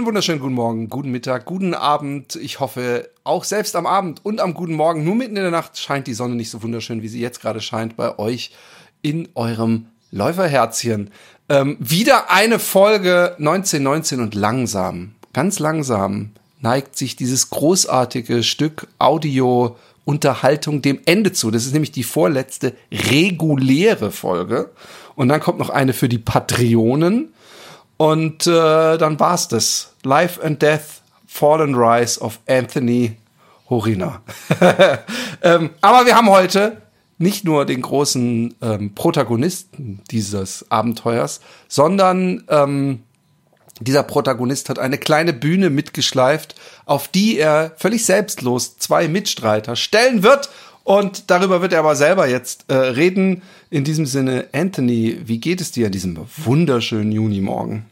Einen wunderschönen guten Morgen, guten Mittag, guten Abend. Ich hoffe, auch selbst am Abend und am guten Morgen, nur mitten in der Nacht scheint die Sonne nicht so wunderschön, wie sie jetzt gerade scheint bei euch in eurem Läuferherzchen. Ähm, wieder eine Folge 1919 und langsam, ganz langsam neigt sich dieses großartige Stück Audio Unterhaltung dem Ende zu. Das ist nämlich die vorletzte reguläre Folge. Und dann kommt noch eine für die Patreonen. Und äh, dann war's das. Life and Death, Fall and Rise of Anthony Horina. ähm, aber wir haben heute nicht nur den großen ähm, Protagonisten dieses Abenteuers, sondern ähm, dieser Protagonist hat eine kleine Bühne mitgeschleift, auf die er völlig selbstlos zwei Mitstreiter stellen wird. Und darüber wird er aber selber jetzt äh, reden. In diesem Sinne, Anthony, wie geht es dir an diesem wunderschönen Junimorgen?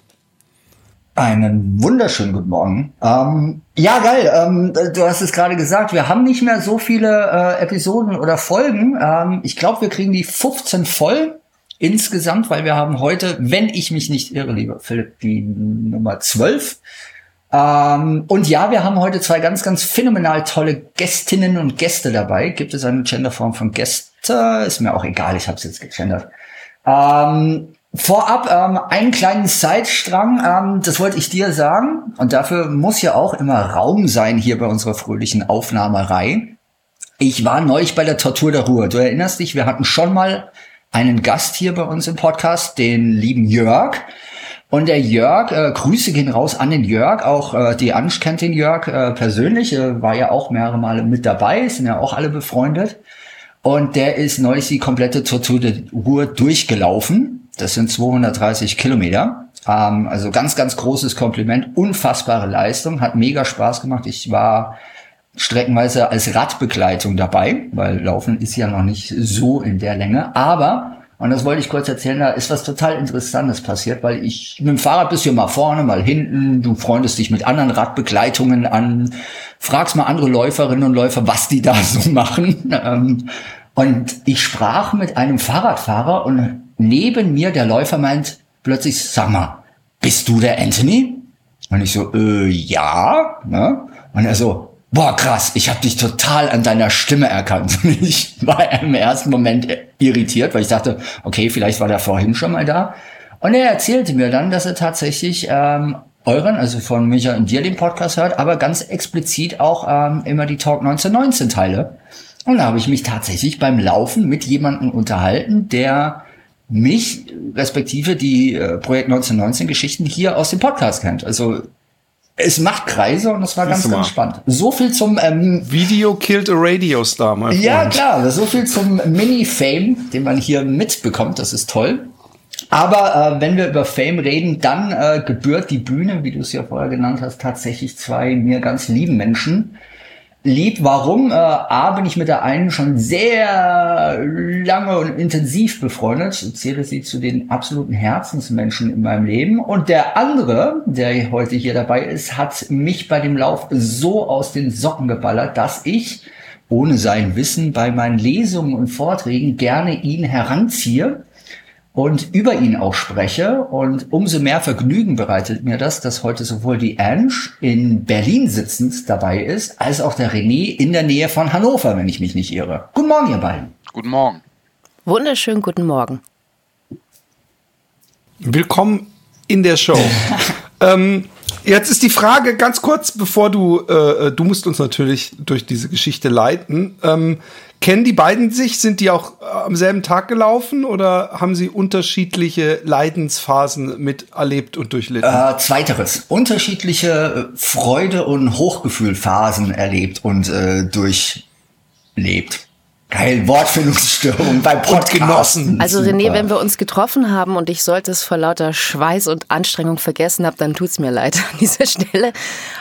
Einen wunderschönen guten Morgen. Ähm, ja, geil. Ähm, du hast es gerade gesagt, wir haben nicht mehr so viele äh, Episoden oder Folgen. Ähm, ich glaube, wir kriegen die 15 voll insgesamt, weil wir haben heute, wenn ich mich nicht irre, lieber Philipp, die Nummer 12. Ähm, und ja, wir haben heute zwei ganz, ganz phänomenal tolle Gästinnen und Gäste dabei. Gibt es eine Genderform von Gäste? Ist mir auch egal, ich habe es jetzt gegendert. Ähm, Vorab ähm, einen kleinen Zeitstrang, ähm, das wollte ich dir sagen. Und dafür muss ja auch immer Raum sein hier bei unserer fröhlichen Aufnahmerei. Ich war neulich bei der Tortur der Ruhe. Du erinnerst dich, wir hatten schon mal einen Gast hier bei uns im Podcast, den lieben Jörg. Und der Jörg, äh, Grüße gehen raus an den Jörg, auch äh, die Ansch kennt den Jörg äh, persönlich, äh, war ja auch mehrere Male mit dabei, sind ja auch alle befreundet. Und der ist neulich die komplette Tortur der Ruhe durchgelaufen das sind 230 Kilometer. Ähm, also ganz, ganz großes Kompliment. Unfassbare Leistung. Hat mega Spaß gemacht. Ich war streckenweise als Radbegleitung dabei, weil Laufen ist ja noch nicht so in der Länge. Aber, und das wollte ich kurz erzählen, da ist was total Interessantes passiert, weil ich mit dem Fahrrad bist du mal vorne, mal hinten, du freundest dich mit anderen Radbegleitungen an, fragst mal andere Läuferinnen und Läufer, was die da so machen. Ähm, und ich sprach mit einem Fahrradfahrer und neben mir der Läufer meint plötzlich, sag mal, bist du der Anthony? Und ich so, äh, ja. Ne? Und er so, boah, krass, ich habe dich total an deiner Stimme erkannt. Und ich war im ersten Moment irritiert, weil ich dachte, okay, vielleicht war der vorhin schon mal da. Und er erzählte mir dann, dass er tatsächlich ähm, euren, also von Micha und dir den Podcast hört, aber ganz explizit auch ähm, immer die Talk 1919 Teile. Und da habe ich mich tatsächlich beim Laufen mit jemandem unterhalten, der mich, respektive die äh, Projekt 1919 Geschichten hier aus dem Podcast kennt. Also es macht Kreise und es war ganz, ganz spannend. So viel zum ähm, Video killed a Radio Star, mein Ja, Freund. klar. So viel zum Mini-Fame, den man hier mitbekommt. Das ist toll. Aber äh, wenn wir über Fame reden, dann äh, gebührt die Bühne, wie du es ja vorher genannt hast, tatsächlich zwei mir ganz lieben Menschen, lieb. Warum? Äh, A, bin ich mit der einen schon sehr lange und intensiv befreundet. Zähle sie zu den absoluten Herzensmenschen in meinem Leben. Und der andere, der heute hier dabei ist, hat mich bei dem Lauf so aus den Socken geballert, dass ich ohne sein Wissen bei meinen Lesungen und Vorträgen gerne ihn heranziehe und über ihn auch spreche. Und umso mehr Vergnügen bereitet mir das, dass heute sowohl die Ange in Berlin sitzend dabei ist, als auch der René in der Nähe von Hannover, wenn ich mich nicht irre. Guten Morgen, ihr beiden. Guten Morgen. Wunderschönen guten Morgen. Willkommen in der Show. ähm, Jetzt ist die Frage ganz kurz, bevor du, äh, du musst uns natürlich durch diese Geschichte leiten. Ähm, kennen die beiden sich? Sind die auch äh, am selben Tag gelaufen oder haben sie unterschiedliche Leidensphasen miterlebt und durchlitten? Äh, zweiteres. Unterschiedliche äh, Freude- und Hochgefühlphasen erlebt und äh, durchlebt. Geil, Wortfindungsstörung bei Podgenossen. Also René, wenn wir uns getroffen haben und ich sollte es vor lauter Schweiß und Anstrengung vergessen habe, dann tut's mir leid an dieser Stelle.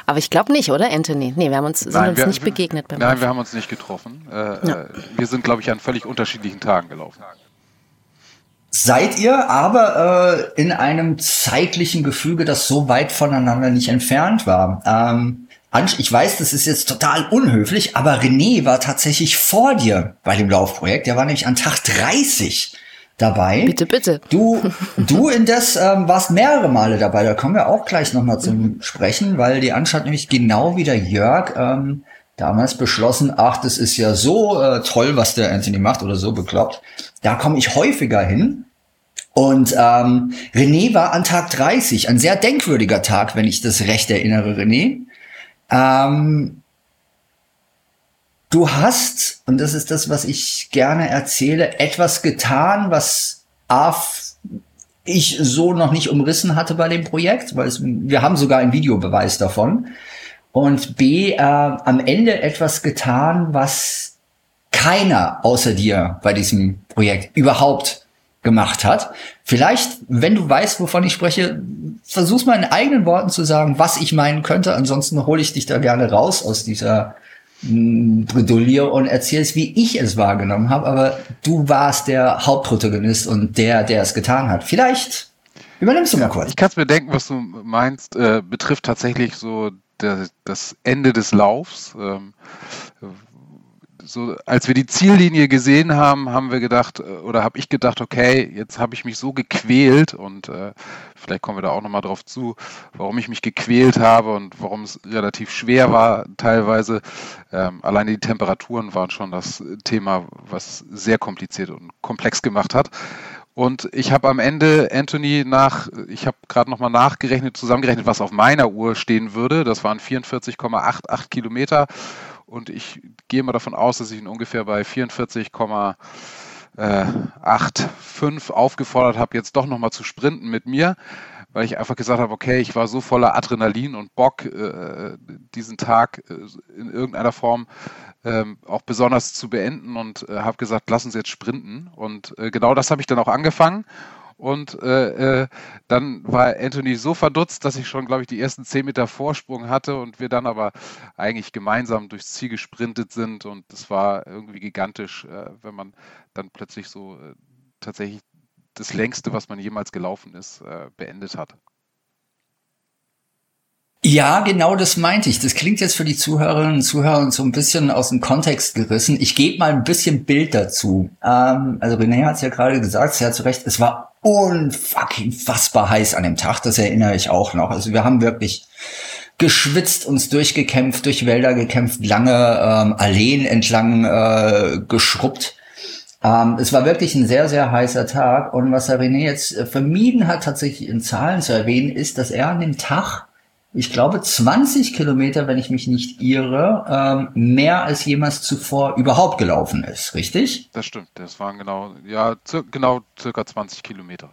Aber ich glaube nicht, oder Anthony? Nee, wir haben uns, sind nein, uns wir, nicht begegnet. Beim nein, Laufen. wir haben uns nicht getroffen. Äh, ja. Wir sind, glaube ich, an völlig unterschiedlichen Tagen gelaufen. Seid ihr aber äh, in einem zeitlichen Gefüge, das so weit voneinander nicht entfernt war. Ähm, ich weiß, das ist jetzt total unhöflich, aber René war tatsächlich vor dir bei dem Laufprojekt. Der war nämlich an Tag 30 dabei. Bitte, bitte. Du, du indes ähm, warst mehrere Male dabei. Da kommen wir auch gleich nochmal zum Sprechen, weil die Anstalt nämlich genau wie der Jörg ähm, damals beschlossen, ach, das ist ja so äh, toll, was der Anthony macht oder so bekloppt. Da komme ich häufiger hin. Und ähm, René war an Tag 30, ein sehr denkwürdiger Tag, wenn ich das recht erinnere, René. Ähm, du hast, und das ist das, was ich gerne erzähle, etwas getan, was A, ich so noch nicht umrissen hatte bei dem Projekt, weil es, wir haben sogar einen Videobeweis davon. Und B, äh, am Ende etwas getan, was keiner außer dir bei diesem Projekt überhaupt gemacht hat. Vielleicht, wenn du weißt, wovon ich spreche, versuch's mal in eigenen Worten zu sagen, was ich meinen könnte. Ansonsten hole ich dich da gerne raus aus dieser mm, Bredouille und erzählst, wie ich es wahrgenommen habe. Aber du warst der Hauptprotagonist und der, der es getan hat. Vielleicht übernimmst du mal kurz. Ich kann es mir denken, was du meinst, äh, betrifft tatsächlich so der, das Ende des Laufs. Ähm, so, als wir die Ziellinie gesehen haben, haben wir gedacht, äh, oder habe ich gedacht, okay, jetzt habe ich mich so gequält und äh, vielleicht kommen wir da auch nochmal drauf zu, warum ich mich gequält habe und warum es relativ schwer war teilweise. Ähm, alleine die Temperaturen waren schon das Thema, was sehr kompliziert und komplex gemacht hat. Und ich habe am Ende Anthony nach, ich habe gerade nochmal nachgerechnet, zusammengerechnet, was auf meiner Uhr stehen würde. Das waren 44,88 Kilometer. Und ich gehe mal davon aus, dass ich ihn ungefähr bei 44,85 aufgefordert habe, jetzt doch nochmal zu sprinten mit mir, weil ich einfach gesagt habe, okay, ich war so voller Adrenalin und Bock, äh, diesen Tag äh, in irgendeiner Form ähm, auch besonders zu beenden und äh, habe gesagt, lass uns jetzt sprinten. Und genau das habe ich dann auch angefangen. Und äh, äh, dann war Anthony so verdutzt, dass ich schon, glaube ich, die ersten zehn Meter Vorsprung hatte und wir dann aber eigentlich gemeinsam durchs Ziel gesprintet sind. Und das war irgendwie gigantisch, äh, wenn man dann plötzlich so äh, tatsächlich das längste, was man jemals gelaufen ist, äh, beendet hat. Ja, genau das meinte ich. Das klingt jetzt für die Zuhörerinnen und Zuhörer so ein bisschen aus dem Kontext gerissen. Ich gebe mal ein bisschen Bild dazu. Ähm, also René hat es ja gerade gesagt, sie hat zu Recht, es war unfucking fassbar heiß an dem Tag, das erinnere ich auch noch. Also wir haben wirklich geschwitzt, uns durchgekämpft, durch Wälder gekämpft, lange ähm, Alleen entlang äh, geschrubbt. Ähm, es war wirklich ein sehr, sehr heißer Tag. Und was Herr René jetzt vermieden hat, tatsächlich in Zahlen zu erwähnen, ist, dass er an dem Tag ich glaube, 20 Kilometer, wenn ich mich nicht irre, ähm, mehr als jemals zuvor überhaupt gelaufen ist, richtig? Das stimmt, das waren genau, ja, genau circa 20 Kilometer.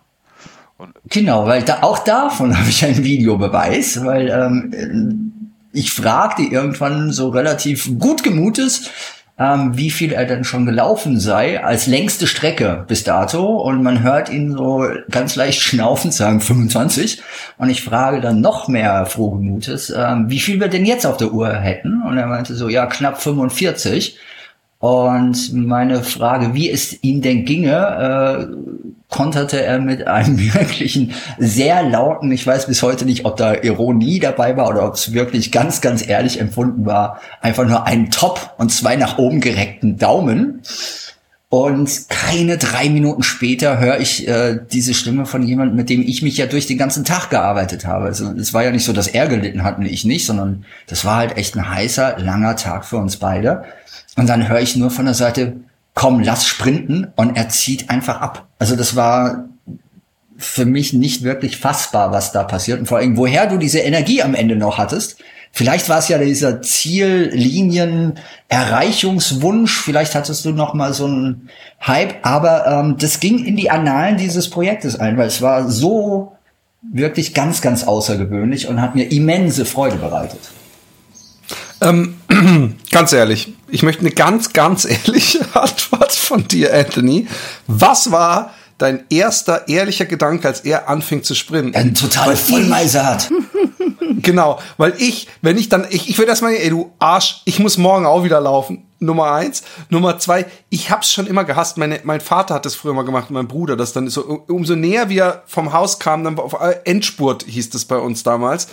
Und genau, weil da, auch davon habe ich einen Videobeweis, weil ähm, ich fragte irgendwann so relativ gut gemutes, ähm, wie viel er denn schon gelaufen sei, als längste Strecke bis dato. Und man hört ihn so ganz leicht schnaufend sagen, 25. Und ich frage dann noch mehr frohgemutes, ähm, wie viel wir denn jetzt auf der Uhr hätten. Und er meinte so, ja, knapp 45. Und meine Frage, wie es ihm denn ginge, äh, konterte er mit einem wirklichen sehr lauten, ich weiß bis heute nicht, ob da Ironie dabei war oder ob es wirklich ganz, ganz ehrlich empfunden war, einfach nur einen Top und zwei nach oben gereckten Daumen. Und keine drei Minuten später höre ich äh, diese Stimme von jemandem, mit dem ich mich ja durch den ganzen Tag gearbeitet habe. Also es war ja nicht so, dass er gelitten hat und ich nicht, sondern das war halt echt ein heißer, langer Tag für uns beide. Und dann höre ich nur von der Seite, komm, lass sprinten und er zieht einfach ab. Also das war für mich nicht wirklich fassbar, was da passiert. Und vor allem, woher du diese Energie am Ende noch hattest. Vielleicht war es ja dieser Ziellinien Erreichungswunsch. Vielleicht hattest du noch mal so einen Hype. Aber ähm, das ging in die Annalen dieses Projektes ein, weil es war so wirklich ganz, ganz außergewöhnlich und hat mir immense Freude bereitet. Ähm, ganz ehrlich, ich möchte eine ganz, ganz ehrliche Antwort von dir, Anthony. Was war dein erster ehrlicher Gedanke, als er anfing zu sprinten? Ein totale Vollmeise hat. Genau, weil ich, wenn ich dann, ich, ich würde erstmal, ey, du Arsch, ich muss morgen auch wieder laufen. Nummer eins. Nummer zwei, ich hab's schon immer gehasst. Meine, mein Vater hat das früher mal gemacht, mein Bruder, das dann so, umso näher wir vom Haus kamen, dann auf Endspurt hieß das bei uns damals.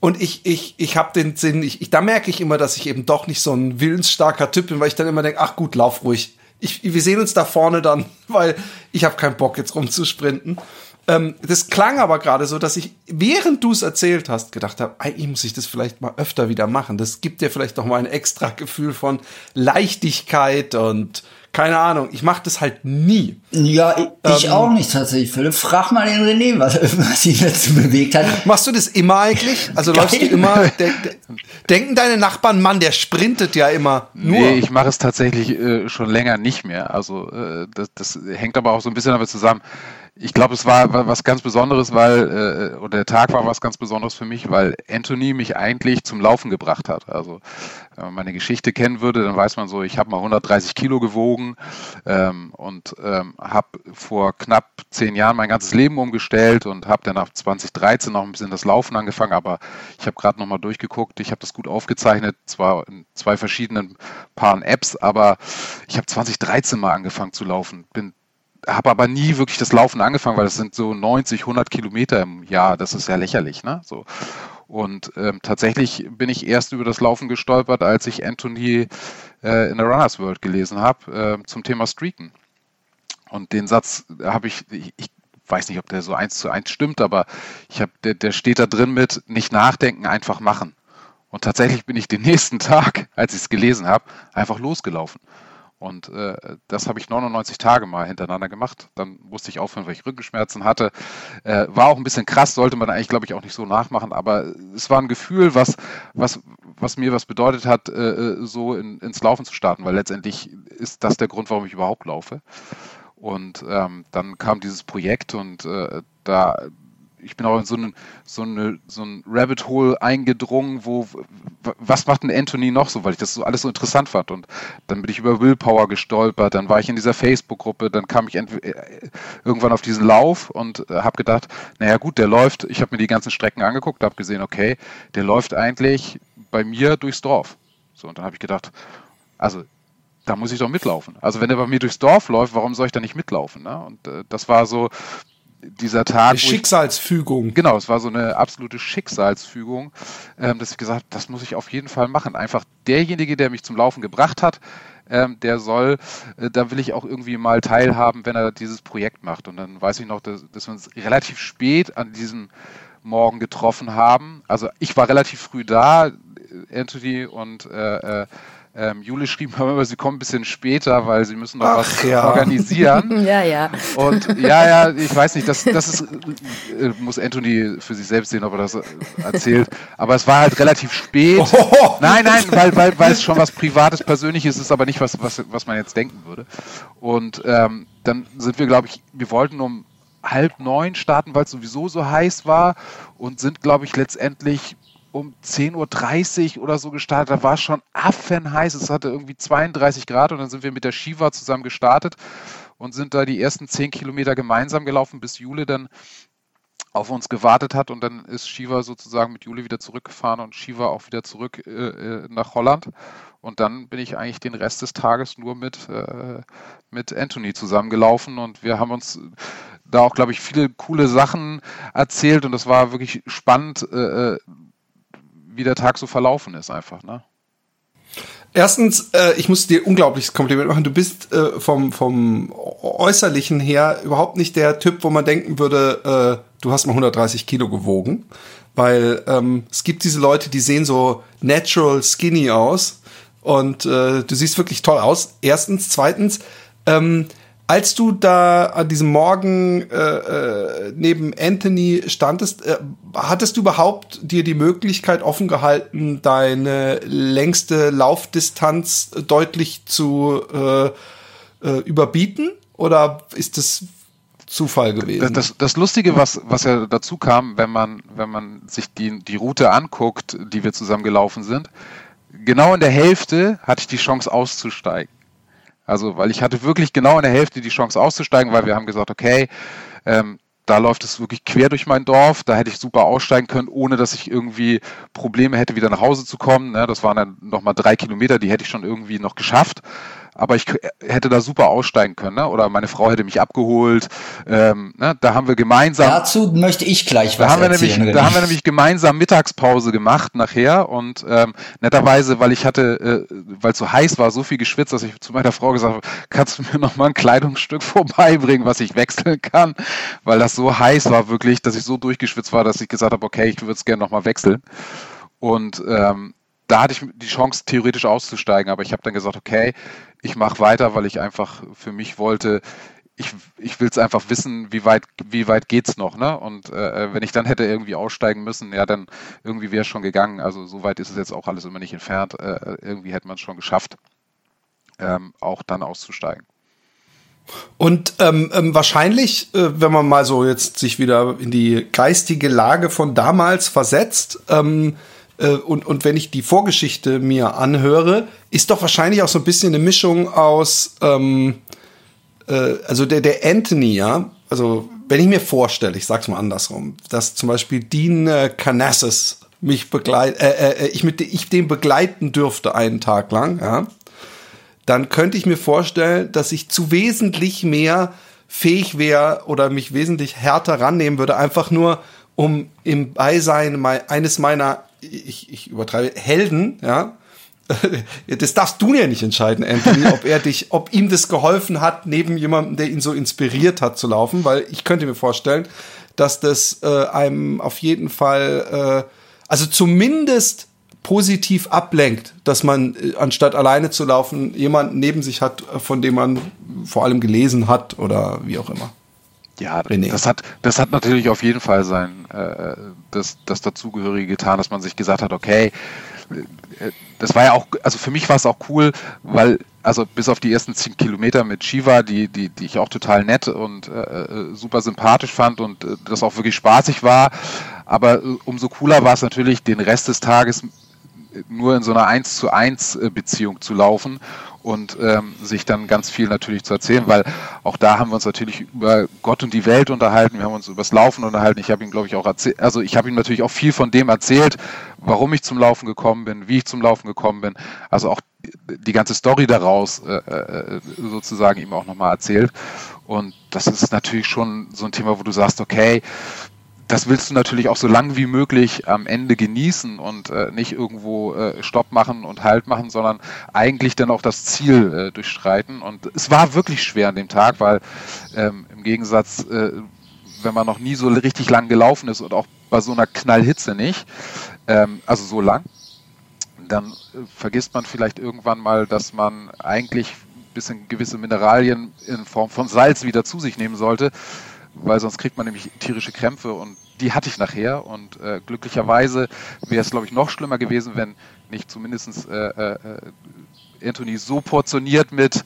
Und ich, ich, ich habe den Sinn, ich, ich, da merke ich immer, dass ich eben doch nicht so ein willensstarker Typ bin, weil ich dann immer denke, ach gut, lauf ruhig. Ich, wir sehen uns da vorne dann, weil ich habe keinen Bock jetzt rumzusprinten. Ähm, das klang aber gerade so, dass ich, während du es erzählt hast, gedacht habe, eigentlich muss ich das vielleicht mal öfter wieder machen. Das gibt dir vielleicht noch mal ein extra Gefühl von Leichtigkeit und keine Ahnung. Ich mache das halt nie. Ja, ich, ich Ähm, auch nicht tatsächlich, Philipp. Frag mal den René, was, was ihn dazu bewegt hat. Machst du das immer eigentlich? Also Geil. läufst du immer, de, de, denken deine Nachbarn, Mann, der sprintet ja immer nur. Nee, ich mache es tatsächlich äh, schon länger nicht mehr. Also äh, das, das hängt aber auch so ein bisschen damit zusammen. Ich glaube, es war wa- was ganz Besonderes, weil, äh, oder der Tag war was ganz Besonderes für mich, weil Anthony mich eigentlich zum Laufen gebracht hat. Also wenn man meine Geschichte kennen würde, dann weiß man so, ich habe mal 130 Kilo gewogen ähm, und ähm, habe vor knapp zehn Jahren mein ganzes Leben umgestellt und habe dann ab 2013 noch ein bisschen das Laufen angefangen, aber ich habe gerade nochmal durchgeguckt, ich habe das gut aufgezeichnet, zwar in zwei verschiedenen Paaren Apps, aber ich habe 2013 mal angefangen zu laufen, bin habe aber nie wirklich das Laufen angefangen, weil das sind so 90, 100 Kilometer im Jahr. Das ist ja lächerlich, ne? So. Und ähm, tatsächlich bin ich erst über das Laufen gestolpert, als ich Anthony äh, in der Runners World gelesen habe äh, zum Thema Streaken. Und den Satz habe ich, ich, ich weiß nicht, ob der so eins zu eins stimmt, aber ich habe, der, der steht da drin mit nicht nachdenken, einfach machen. Und tatsächlich bin ich den nächsten Tag, als ich es gelesen habe, einfach losgelaufen. Und äh, das habe ich 99 Tage mal hintereinander gemacht. Dann musste ich aufhören, weil ich Rückenschmerzen hatte. Äh, war auch ein bisschen krass, sollte man eigentlich, glaube ich, auch nicht so nachmachen. Aber es war ein Gefühl, was, was, was mir was bedeutet hat, äh, so in, ins Laufen zu starten. Weil letztendlich ist das der Grund, warum ich überhaupt laufe. Und ähm, dann kam dieses Projekt und äh, da ich bin auch in so, einen, so, eine, so ein Rabbit Hole eingedrungen, wo was macht denn Anthony noch so, weil ich das so alles so interessant fand. Und dann bin ich über Willpower gestolpert, dann war ich in dieser Facebook-Gruppe, dann kam ich äh, irgendwann auf diesen Lauf und äh, habe gedacht, naja gut, der läuft, ich habe mir die ganzen Strecken angeguckt, habe gesehen, okay, der läuft eigentlich bei mir durchs Dorf. So, und dann habe ich gedacht, also da muss ich doch mitlaufen. Also wenn er bei mir durchs Dorf läuft, warum soll ich da nicht mitlaufen? Ne? Und äh, das war so dieser Tag. Die wo ich- Schicksalsfügung. Genau, es war so eine absolute Schicksalsfügung, ähm, dass ich gesagt habe, das muss ich auf jeden Fall machen. Einfach derjenige, der mich zum Laufen gebracht hat, ähm, der soll, äh, da will ich auch irgendwie mal teilhaben, wenn er dieses Projekt macht. Und dann weiß ich noch, dass, dass wir uns relativ spät an diesem Morgen getroffen haben. Also ich war relativ früh da, äh, Anthony und äh, äh, ähm, Jule schrieben aber, sie kommen ein bisschen später, weil sie müssen noch Ach was ja. organisieren. Ja, ja. Und ja, ja, ich weiß nicht, das, das ist, äh, muss Anthony für sich selbst sehen, ob er das äh, erzählt. Aber es war halt relativ spät. Oh. Nein, nein, weil, weil, weil es schon was Privates, Persönliches ist, aber nicht was, was, was man jetzt denken würde. Und ähm, dann sind wir, glaube ich, wir wollten um halb neun starten, weil es sowieso so heiß war und sind, glaube ich, letztendlich um 10.30 Uhr oder so gestartet. Da war es schon affenheiß. Es hatte irgendwie 32 Grad und dann sind wir mit der Shiva zusammen gestartet und sind da die ersten 10 Kilometer gemeinsam gelaufen, bis Jule dann auf uns gewartet hat und dann ist Shiva sozusagen mit Jule wieder zurückgefahren und Shiva auch wieder zurück äh, äh, nach Holland. Und dann bin ich eigentlich den Rest des Tages nur mit, äh, mit Anthony zusammengelaufen und wir haben uns da auch, glaube ich, viele coole Sachen erzählt und das war wirklich spannend, äh, äh, wie der Tag so verlaufen ist einfach. Ne? Erstens, äh, ich muss dir unglaubliches Kompliment machen. Du bist äh, vom, vom Äußerlichen her überhaupt nicht der Typ, wo man denken würde, äh, du hast mal 130 Kilo gewogen. Weil ähm, es gibt diese Leute, die sehen so natural skinny aus. Und äh, du siehst wirklich toll aus. Erstens. Zweitens, ähm, als du da an diesem Morgen äh, äh, neben Anthony standest, äh, hattest du überhaupt dir die Möglichkeit offen gehalten, deine längste Laufdistanz deutlich zu äh, äh, überbieten? Oder ist das Zufall gewesen? Das, das, das Lustige, was, was ja dazu kam, wenn man, wenn man sich die, die Route anguckt, die wir zusammen gelaufen sind, genau in der Hälfte hatte ich die Chance auszusteigen. Also, weil ich hatte wirklich genau in der Hälfte die Chance auszusteigen, weil wir haben gesagt, okay, ähm, da läuft es wirklich quer durch mein Dorf. Da hätte ich super aussteigen können, ohne dass ich irgendwie Probleme hätte, wieder nach Hause zu kommen. Ne, das waren dann nochmal drei Kilometer, die hätte ich schon irgendwie noch geschafft aber ich hätte da super aussteigen können, ne? oder meine Frau hätte mich abgeholt. Ähm, ne? Da haben wir gemeinsam. Dazu möchte ich gleich was da haben wir erzählen. Nämlich, da haben wir nämlich gemeinsam Mittagspause gemacht nachher und ähm, netterweise, weil ich hatte, äh, weil es so heiß war, so viel geschwitzt, dass ich zu meiner Frau gesagt habe, kannst du mir noch mal ein Kleidungsstück vorbeibringen, was ich wechseln kann, weil das so heiß war wirklich, dass ich so durchgeschwitzt war, dass ich gesagt habe, okay, ich würde es gerne noch mal wechseln. Und ähm, da hatte ich die Chance, theoretisch auszusteigen, aber ich habe dann gesagt, okay, ich mache weiter, weil ich einfach für mich wollte, ich, ich will es einfach wissen, wie weit, wie weit geht's noch, ne? Und äh, wenn ich dann hätte irgendwie aussteigen müssen, ja, dann irgendwie wäre es schon gegangen. Also so weit ist es jetzt auch alles immer nicht entfernt. Äh, irgendwie hätte man es schon geschafft, ähm, auch dann auszusteigen. Und ähm, ähm, wahrscheinlich, äh, wenn man mal so jetzt sich wieder in die geistige Lage von damals versetzt, ähm, äh, und, und wenn ich die Vorgeschichte mir anhöre, ist doch wahrscheinlich auch so ein bisschen eine Mischung aus, ähm, äh, also der, der Anthony, ja, also wenn ich mir vorstelle, ich sag's mal andersrum, dass zum Beispiel Dean äh, Canassis mich begleit, äh, äh, äh, ich ich den begleiten dürfte einen Tag lang, ja, dann könnte ich mir vorstellen, dass ich zu wesentlich mehr fähig wäre oder mich wesentlich härter rannehmen würde, einfach nur um im Beisein eines meiner ich, ich übertreibe, Helden, ja, das darfst du ja nicht entscheiden, Anthony, ob er dich, ob ihm das geholfen hat, neben jemandem, der ihn so inspiriert hat zu laufen, weil ich könnte mir vorstellen, dass das äh, einem auf jeden Fall, äh, also zumindest positiv ablenkt, dass man äh, anstatt alleine zu laufen, jemanden neben sich hat, von dem man vor allem gelesen hat oder wie auch immer. Ja, René. das hat, das hat natürlich auf jeden Fall sein, äh, das, das Dazugehörige getan, dass man sich gesagt hat, okay, äh, das war ja auch, also für mich war es auch cool, weil, also bis auf die ersten zehn Kilometer mit Shiva, die, die, die ich auch total nett und äh, äh super sympathisch fand und äh, das auch wirklich spaßig war, aber äh, umso cooler war es natürlich, den Rest des Tages nur in so einer 1 zu 1 Beziehung zu laufen und ähm, sich dann ganz viel natürlich zu erzählen, weil auch da haben wir uns natürlich über Gott und die Welt unterhalten, wir haben uns über das Laufen unterhalten. Ich habe ihm, glaube ich, auch erzählt, also ich habe ihm natürlich auch viel von dem erzählt, warum ich zum Laufen gekommen bin, wie ich zum Laufen gekommen bin. Also auch die ganze Story daraus äh, äh, sozusagen ihm auch nochmal erzählt. Und das ist natürlich schon so ein Thema, wo du sagst, okay, das willst du natürlich auch so lang wie möglich am Ende genießen und äh, nicht irgendwo äh, Stopp machen und Halt machen, sondern eigentlich dann auch das Ziel äh, durchstreiten. Und es war wirklich schwer an dem Tag, weil ähm, im Gegensatz, äh, wenn man noch nie so richtig lang gelaufen ist und auch bei so einer Knallhitze nicht, ähm, also so lang, dann äh, vergisst man vielleicht irgendwann mal, dass man eigentlich ein bisschen gewisse Mineralien in Form von Salz wieder zu sich nehmen sollte weil sonst kriegt man nämlich tierische Krämpfe und die hatte ich nachher und äh, glücklicherweise wäre es, glaube ich, noch schlimmer gewesen, wenn nicht zumindest äh, äh, Anthony so portioniert mit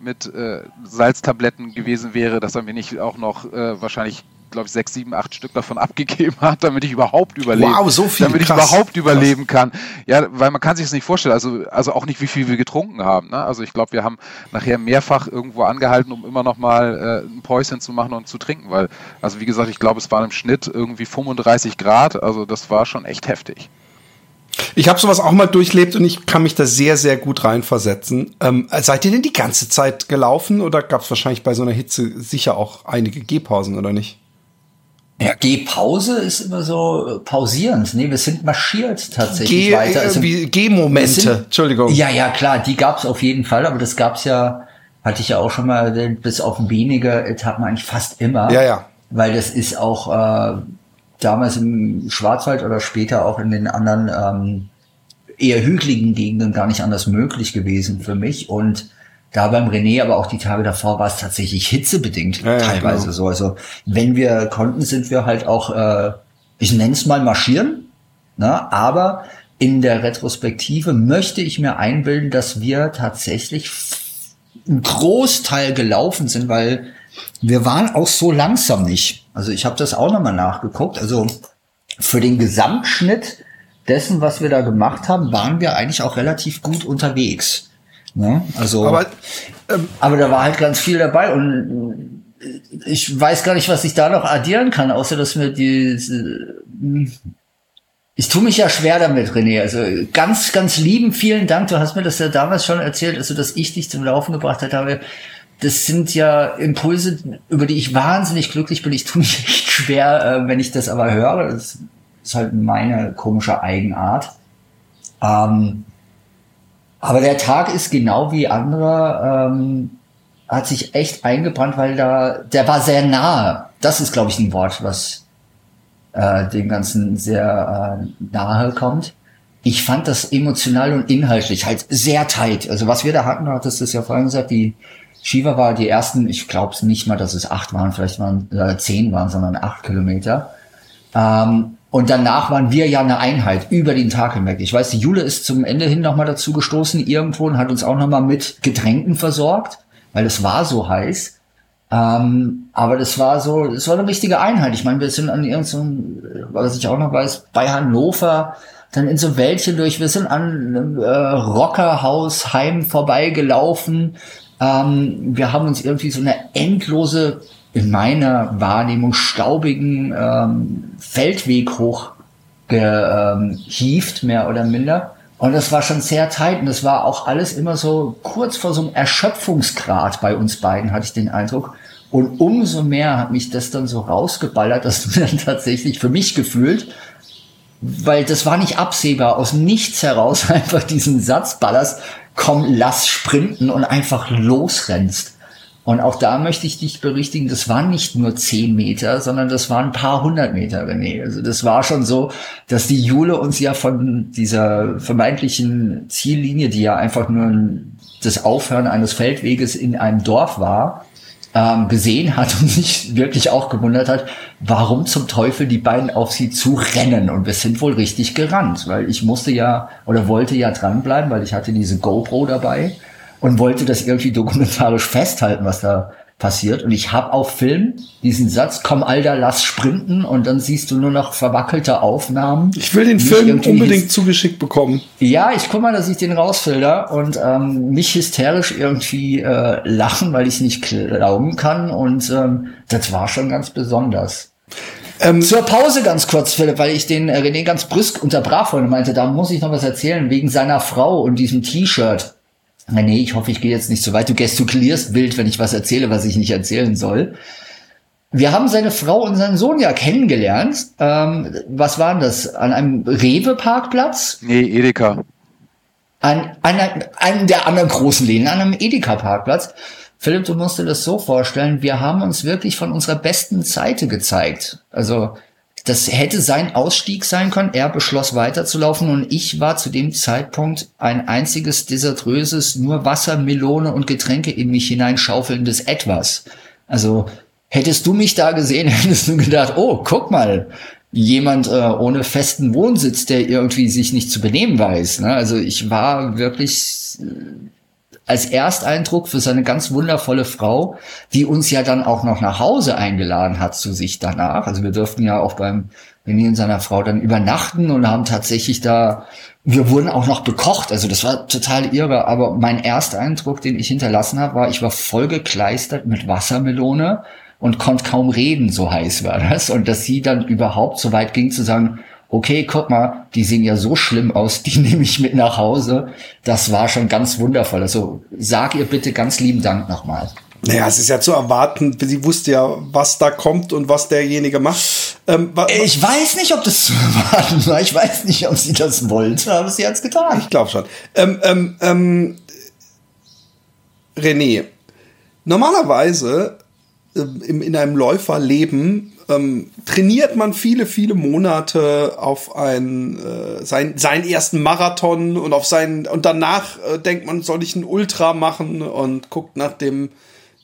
mit äh, Salztabletten gewesen wäre, dass er mir nicht auch noch äh, wahrscheinlich glaube ich, sechs, sieben, acht Stück davon abgegeben hat, damit ich überhaupt überlebe. Wow, so viel. Damit krass, ich überhaupt krass. überleben kann. Ja, weil man kann sich das nicht vorstellen. Also, also auch nicht, wie viel wir getrunken haben. Ne? Also ich glaube, wir haben nachher mehrfach irgendwo angehalten, um immer noch mal äh, ein Päuschen zu machen und zu trinken. Weil, also wie gesagt, ich glaube, es waren im Schnitt irgendwie 35 Grad. Also das war schon echt heftig. Ich habe sowas auch mal durchlebt und ich kann mich da sehr, sehr gut reinversetzen. Ähm, seid ihr denn die ganze Zeit gelaufen oder gab es wahrscheinlich bei so einer Hitze sicher auch einige Gehpausen oder nicht? Ja, Gehpause ist immer so äh, pausierend. Nee, wir sind marschiert tatsächlich Geh, weiter. Also, Gehmomente, Entschuldigung. Ja, ja, klar, die gab es auf jeden Fall, aber das gab es ja, hatte ich ja auch schon mal, bis auf wenige Etappen eigentlich fast immer. Ja, ja. Weil das ist auch äh, damals im Schwarzwald oder später auch in den anderen ähm, eher hügeligen Gegenden gar nicht anders möglich gewesen für mich. Und da beim René, aber auch die Tage davor war es tatsächlich hitzebedingt ja, teilweise genau. so. Also wenn wir konnten, sind wir halt auch, äh, ich nenne es mal marschieren, ne? aber in der Retrospektive möchte ich mir einbilden, dass wir tatsächlich ein Großteil gelaufen sind, weil wir waren auch so langsam nicht. Also ich habe das auch nochmal nachgeguckt. Also für den Gesamtschnitt dessen, was wir da gemacht haben, waren wir eigentlich auch relativ gut unterwegs. Ne? Also, aber, ähm, aber da war halt ganz viel dabei und ich weiß gar nicht, was ich da noch addieren kann, außer dass mir diese ich tue mich ja schwer damit, René. Also ganz, ganz lieben vielen Dank. Du hast mir das ja damals schon erzählt, also dass ich dich zum Laufen gebracht habe. Das sind ja Impulse, über die ich wahnsinnig glücklich bin. Ich tue mich echt schwer, äh, wenn ich das aber höre. Das ist halt meine komische Eigenart. Ähm, aber der Tag ist genau wie andere, ähm, hat sich echt eingebrannt, weil da, der war sehr nahe. Das ist, glaube ich, ein Wort, was äh, dem Ganzen sehr äh, nahe kommt. Ich fand das emotional und inhaltlich halt sehr tight. Also was wir da hatten, hattest es ja vorhin gesagt, die Shiva war die ersten, ich glaube nicht mal, dass es acht waren, vielleicht waren äh, zehn waren, sondern acht Kilometer. Ähm, und danach waren wir ja eine Einheit über den Tag hinweg. Ich weiß, die Jule ist zum Ende hin nochmal dazu gestoßen irgendwo und hat uns auch nochmal mit Getränken versorgt, weil es war so heiß. Ähm, aber das war so, das war eine richtige Einheit. Ich meine, wir sind an irgendeinem, was ich auch noch weiß, bei Hannover, dann in so Wäldchen durch. Wir sind an einem äh, Rockerhaus Heim vorbeigelaufen. Ähm, wir haben uns irgendwie so eine endlose, in meiner Wahrnehmung staubigen ähm, Feldweg hochgehieft, mehr oder minder. Und das war schon sehr tight und das war auch alles immer so kurz vor so einem Erschöpfungsgrad bei uns beiden, hatte ich den Eindruck. Und umso mehr hat mich das dann so rausgeballert, dass du dann tatsächlich für mich gefühlt, weil das war nicht absehbar, aus nichts heraus einfach diesen Satz ballerst, komm, lass sprinten und einfach losrennst. Und auch da möchte ich dich berichtigen, das waren nicht nur zehn Meter, sondern das waren ein paar hundert Meter, René. Also das war schon so, dass die Jule uns ja von dieser vermeintlichen Ziellinie, die ja einfach nur das Aufhören eines Feldweges in einem Dorf war, ähm, gesehen hat und sich wirklich auch gewundert hat, warum zum Teufel die beiden auf sie zu rennen. Und wir sind wohl richtig gerannt, weil ich musste ja oder wollte ja dranbleiben, weil ich hatte diese GoPro dabei und wollte das irgendwie dokumentarisch festhalten, was da passiert. Und ich habe auf Film diesen Satz, komm Alter, lass sprinten und dann siehst du nur noch verwackelte Aufnahmen. Ich will den Film unbedingt zugeschickt bekommen. Ja, ich guck mal, dass ich den rausfilter und ähm, mich hysterisch irgendwie äh, lachen, weil ich nicht glauben kann. Und ähm, das war schon ganz besonders. Ähm, Zur Pause ganz kurz, Philipp, weil ich den äh, René ganz brüsk unterbrach und meinte, da muss ich noch was erzählen wegen seiner Frau und diesem T-Shirt. Nee, ich hoffe, ich gehe jetzt nicht so weit. Du gestikulierst wild, wenn ich was erzähle, was ich nicht erzählen soll. Wir haben seine Frau und seinen Sohn ja kennengelernt. Ähm, was waren das? An einem Rewe-Parkplatz? Nee, Edeka. An, an einem der anderen großen Läden, an einem Edeka-Parkplatz. Philipp, du musst dir das so vorstellen, wir haben uns wirklich von unserer besten Seite gezeigt. Also das hätte sein Ausstieg sein können. Er beschloss weiterzulaufen und ich war zu dem Zeitpunkt ein einziges desaströses, nur Wasser, Melone und Getränke in mich hineinschaufelndes Etwas. Also hättest du mich da gesehen, hättest du gedacht, oh, guck mal, jemand äh, ohne festen Wohnsitz, der irgendwie sich nicht zu benehmen weiß. Ne? Also ich war wirklich äh, als Ersteindruck für seine ganz wundervolle Frau, die uns ja dann auch noch nach Hause eingeladen hat zu sich danach. Also wir durften ja auch beim und seiner Frau dann übernachten und haben tatsächlich da, wir wurden auch noch bekocht. Also das war total irre. Aber mein Ersteindruck, den ich hinterlassen habe, war, ich war voll gekleistert mit Wassermelone und konnte kaum reden, so heiß war das. Und dass sie dann überhaupt so weit ging zu sagen, okay, guck mal, die sehen ja so schlimm aus, die nehme ich mit nach Hause. Das war schon ganz wundervoll. Also sag ihr bitte ganz lieben Dank nochmal. Naja, es ist ja zu erwarten. Sie wusste ja, was da kommt und was derjenige macht. Ähm, ich weiß nicht, ob das zu erwarten war. Ich weiß nicht, ob sie das wollte, aber sie hat es getan. Ich glaube schon. Ähm, ähm, ähm, René, normalerweise ähm, in einem Läuferleben ähm, trainiert man viele, viele Monate auf ein, äh, sein, seinen ersten Marathon und auf seinen, und danach äh, denkt man, soll ich einen Ultra machen und guckt nach dem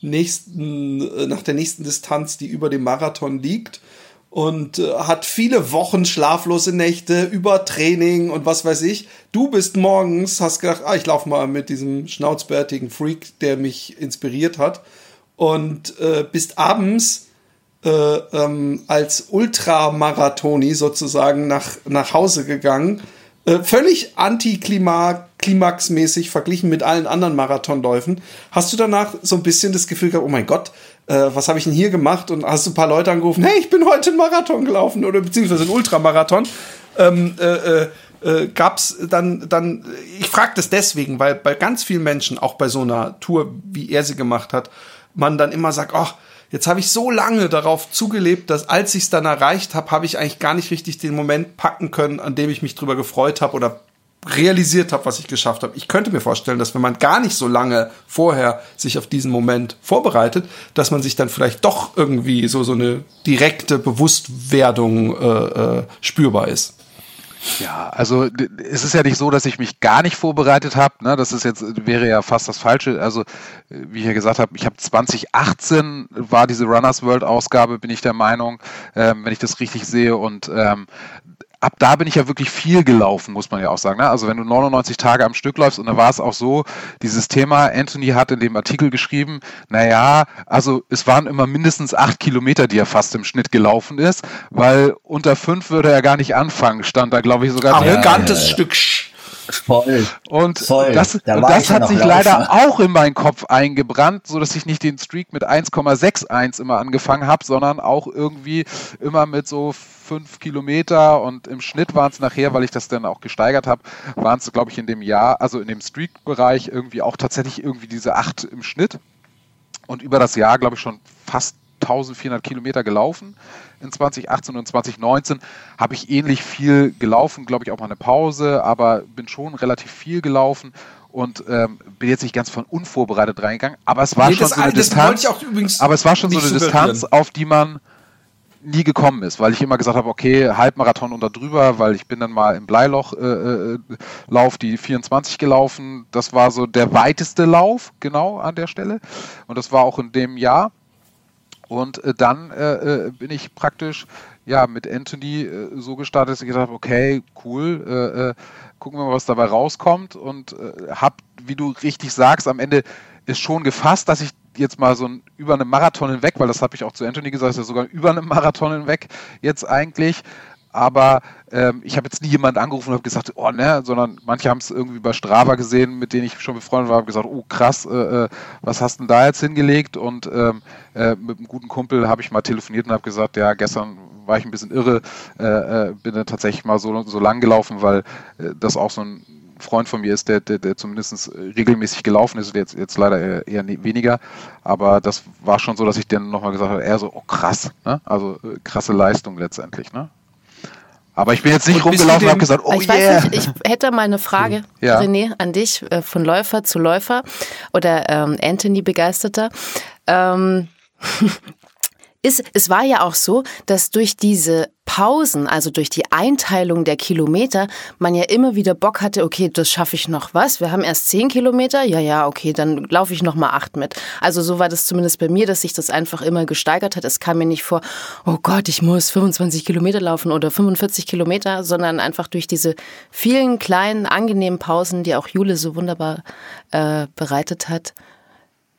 nächsten, äh, nach der nächsten Distanz, die über dem Marathon liegt und äh, hat viele Wochen schlaflose Nächte über Training und was weiß ich. Du bist morgens, hast gedacht, ah, ich laufe mal mit diesem schnauzbärtigen Freak, der mich inspiriert hat und äh, bist abends äh, ähm, als Ultramarathoni sozusagen nach, nach Hause gegangen. Äh, völlig antiklimaxmäßig verglichen mit allen anderen Marathonläufen. Hast du danach so ein bisschen das Gefühl gehabt, oh mein Gott, äh, was habe ich denn hier gemacht? Und hast du ein paar Leute angerufen, hey, ich bin heute einen Marathon gelaufen oder beziehungsweise einen Ultramarathon. Ähm, äh, äh, äh, gab's dann, dann, ich frage das deswegen, weil bei ganz vielen Menschen, auch bei so einer Tour, wie er sie gemacht hat, man dann immer sagt, ach, jetzt habe ich so lange darauf zugelebt, dass als ich es dann erreicht habe, habe ich eigentlich gar nicht richtig den Moment packen können, an dem ich mich drüber gefreut habe oder realisiert habe, was ich geschafft habe. Ich könnte mir vorstellen, dass wenn man gar nicht so lange vorher sich auf diesen Moment vorbereitet, dass man sich dann vielleicht doch irgendwie so so eine direkte Bewusstwerdung äh, äh, spürbar ist. Ja, also es ist ja nicht so, dass ich mich gar nicht vorbereitet habe. Ne? Das ist jetzt wäre ja fast das Falsche. Also wie ich ja gesagt habe, ich habe 2018 war diese Runners World Ausgabe, bin ich der Meinung, ähm, wenn ich das richtig sehe. Und ähm, ab da bin ich ja wirklich viel gelaufen, muss man ja auch sagen. Ne? Also wenn du 99 Tage am Stück läufst und da war es auch so, dieses Thema, Anthony hat in dem Artikel geschrieben, naja, also es waren immer mindestens acht Kilometer, die er fast im Schnitt gelaufen ist, weil unter fünf würde er gar nicht anfangen, stand da glaube ich sogar. Arrogantes ja, Stück. Voll. Und voll. das, da und das hat sich laufen. leider auch in meinen Kopf eingebrannt, so dass ich nicht den Streak mit 1,61 immer angefangen habe, sondern auch irgendwie immer mit so fünf Kilometer und im Schnitt waren es nachher, weil ich das dann auch gesteigert habe, waren es, glaube ich, in dem Jahr, also in dem Streak-Bereich irgendwie auch tatsächlich irgendwie diese acht im Schnitt. Und über das Jahr, glaube ich, schon fast 1400 Kilometer gelaufen. In 2018 und 2019 habe ich ähnlich viel gelaufen, glaube ich auch mal eine Pause, aber bin schon relativ viel gelaufen und ähm, bin jetzt nicht ganz von unvorbereitet reingegangen, aber es war nee, schon so eine Distanz, aber es war schon so eine Distanz, auf die man nie gekommen ist, weil ich immer gesagt habe, okay, Halbmarathon unter drüber, weil ich bin dann mal im Bleiloch äh, äh, Lauf die 24 gelaufen. Das war so der weiteste Lauf, genau an der Stelle. Und das war auch in dem Jahr. Und äh, dann äh, äh, bin ich praktisch ja mit Anthony äh, so gestartet, dass ich gedacht habe, okay, cool, äh, äh, gucken wir mal, was dabei rauskommt. Und habe, wie du richtig sagst, am Ende ist schon gefasst, dass ich jetzt mal so ein, über einen Marathon hinweg, weil das habe ich auch zu Anthony gesagt, ja sogar über einen Marathon hinweg jetzt eigentlich aber ähm, ich habe jetzt nie jemanden angerufen und habe gesagt, oh ne, sondern manche haben es irgendwie bei Strava gesehen, mit denen ich schon befreundet war, haben gesagt, oh krass, äh, äh, was hast du denn da jetzt hingelegt? Und ähm, äh, mit einem guten Kumpel habe ich mal telefoniert und habe gesagt, ja, gestern war ich ein bisschen irre, äh, äh bin dann tatsächlich mal so, so lang gelaufen, weil äh, das auch so ein Freund von mir ist, der, der, der zumindest regelmäßig gelaufen ist, jetzt, jetzt leider eher, eher weniger. Aber das war schon so, dass ich dann nochmal gesagt habe, eher so, oh krass, ne? also krasse Leistung letztendlich. Ne? Aber ich bin jetzt nicht rumgelaufen und habe gesagt, oh ich yeah. Weiß nicht, ich hätte mal eine Frage, ja. René, an dich, äh, von Läufer zu Läufer oder ähm, Anthony-Begeisterter. Ähm, ist, es war ja auch so, dass durch diese Pausen, also durch die Einteilung der Kilometer, man ja immer wieder Bock hatte, okay, das schaffe ich noch was. Wir haben erst zehn Kilometer, ja, ja, okay, dann laufe ich noch mal acht mit. Also so war das zumindest bei mir, dass sich das einfach immer gesteigert hat. Es kam mir nicht vor, oh Gott, ich muss 25 Kilometer laufen oder 45 Kilometer, sondern einfach durch diese vielen kleinen, angenehmen Pausen, die auch Jule so wunderbar äh, bereitet hat,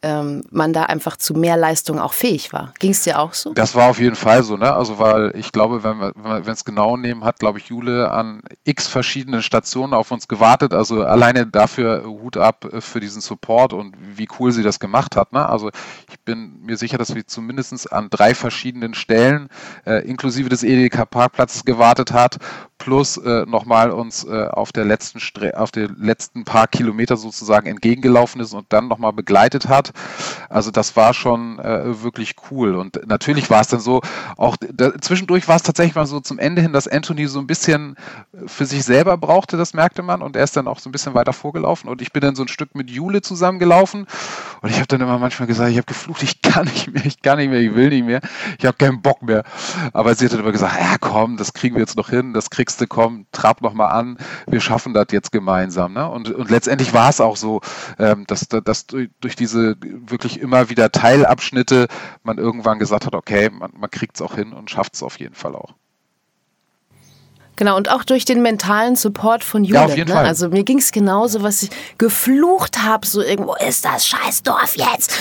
ähm, man da einfach zu mehr Leistung auch fähig war. Ging es dir auch so? Das war auf jeden Fall so, ne? Also weil ich glaube, wenn wir wenn es genau nehmen, hat glaube ich Jule an x verschiedenen Stationen auf uns gewartet. Also alleine dafür Hut ab für diesen Support und wie cool sie das gemacht hat. Ne? Also ich bin mir sicher, dass wir zumindest an drei verschiedenen Stellen äh, inklusive des Edeka Parkplatzes gewartet hat, plus äh, nochmal uns äh, auf der letzten Stre auf den letzten paar Kilometer sozusagen entgegengelaufen ist und dann nochmal begleitet hat. Also das war schon äh, wirklich cool. Und natürlich war es dann so, auch da, zwischendurch war es tatsächlich mal so zum Ende hin, dass Anthony so ein bisschen für sich selber brauchte, das merkte man. Und er ist dann auch so ein bisschen weiter vorgelaufen. Und ich bin dann so ein Stück mit Jule zusammengelaufen. Und ich habe dann immer manchmal gesagt, ich habe geflucht, ich kann nicht mehr, ich kann nicht mehr, ich will nicht mehr, ich habe keinen Bock mehr. Aber sie hat dann immer gesagt, ja komm, das kriegen wir jetzt noch hin, das kriegst du, komm, trab noch mal an, wir schaffen das jetzt gemeinsam. Ne? Und, und letztendlich war es auch so, ähm, dass, dass durch diese wirklich immer wieder Teilabschnitte man irgendwann gesagt hat, okay, man, man kriegt es auch hin und schafft es auf jeden Fall auch. Genau, und auch durch den mentalen Support von Jule. Ja, auf jeden ne? Fall. Also mir ging es genauso, was ich geflucht habe, so irgendwo ist das Scheißdorf jetzt.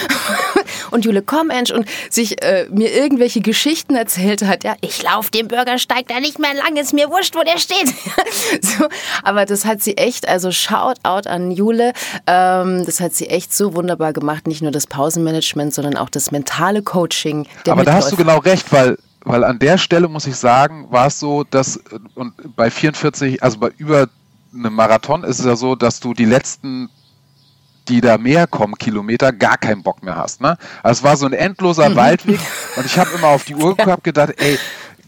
und Jule komm, Ensch, und sich äh, mir irgendwelche Geschichten erzählt hat. Ja, ich laufe den Bürgersteig da nicht mehr lang, ist mir wurscht, wo der steht. so, aber das hat sie echt, also shout out an Jule. Ähm, das hat sie echt so wunderbar gemacht. Nicht nur das Pausenmanagement, sondern auch das mentale Coaching. Der aber da hast du genau recht, weil weil an der Stelle muss ich sagen, war es so, dass und bei 44, also bei über einem Marathon ist es ja so, dass du die letzten die da mehr kommen, Kilometer, gar keinen Bock mehr hast. Ne? Also es war so ein endloser mhm. Waldweg und ich habe immer auf die Uhr geguckt gedacht, ey,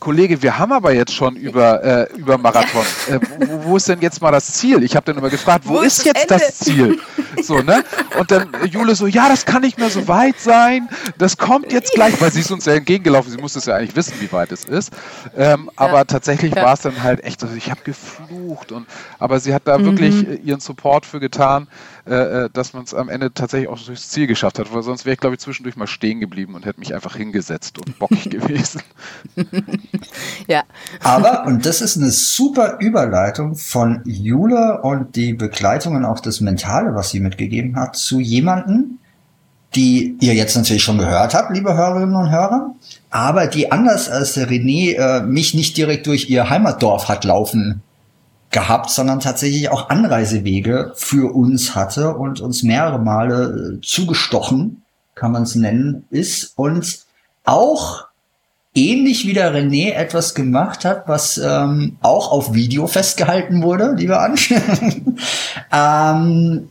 Kollege, wir haben aber jetzt schon über, äh, über Marathon. Äh, wo, wo, ist denn jetzt mal das Ziel? Ich habe dann immer gefragt, wo, wo ist, ist jetzt Ende? das Ziel? So, ne? Und dann Jule so, ja, das kann nicht mehr so weit sein. Das kommt jetzt gleich, weil sie ist uns ja entgegengelaufen. Sie musste es ja eigentlich wissen, wie weit es ist. Ähm, ja. Aber tatsächlich ja. war es dann halt echt, also ich habe geflucht. Und, aber sie hat da mhm. wirklich äh, ihren Support für getan. Äh, äh, dass man es am Ende tatsächlich auch durchs Ziel geschafft hat, weil sonst wäre ich, glaube ich, zwischendurch mal stehen geblieben und hätte mich einfach hingesetzt und bockig gewesen. ja. Aber, und das ist eine super Überleitung von Jule und die Begleitungen auch das Mentale, was sie mitgegeben hat, zu jemanden, die ihr jetzt natürlich schon gehört habt, liebe Hörerinnen und Hörer, aber die anders als der René äh, mich nicht direkt durch ihr Heimatdorf hat laufen gehabt, sondern tatsächlich auch Anreisewege für uns hatte und uns mehrere Male äh, zugestochen, kann man es nennen, ist und auch ähnlich wie der René etwas gemacht hat, was ähm, auch auf Video festgehalten wurde, lieber An. ähm,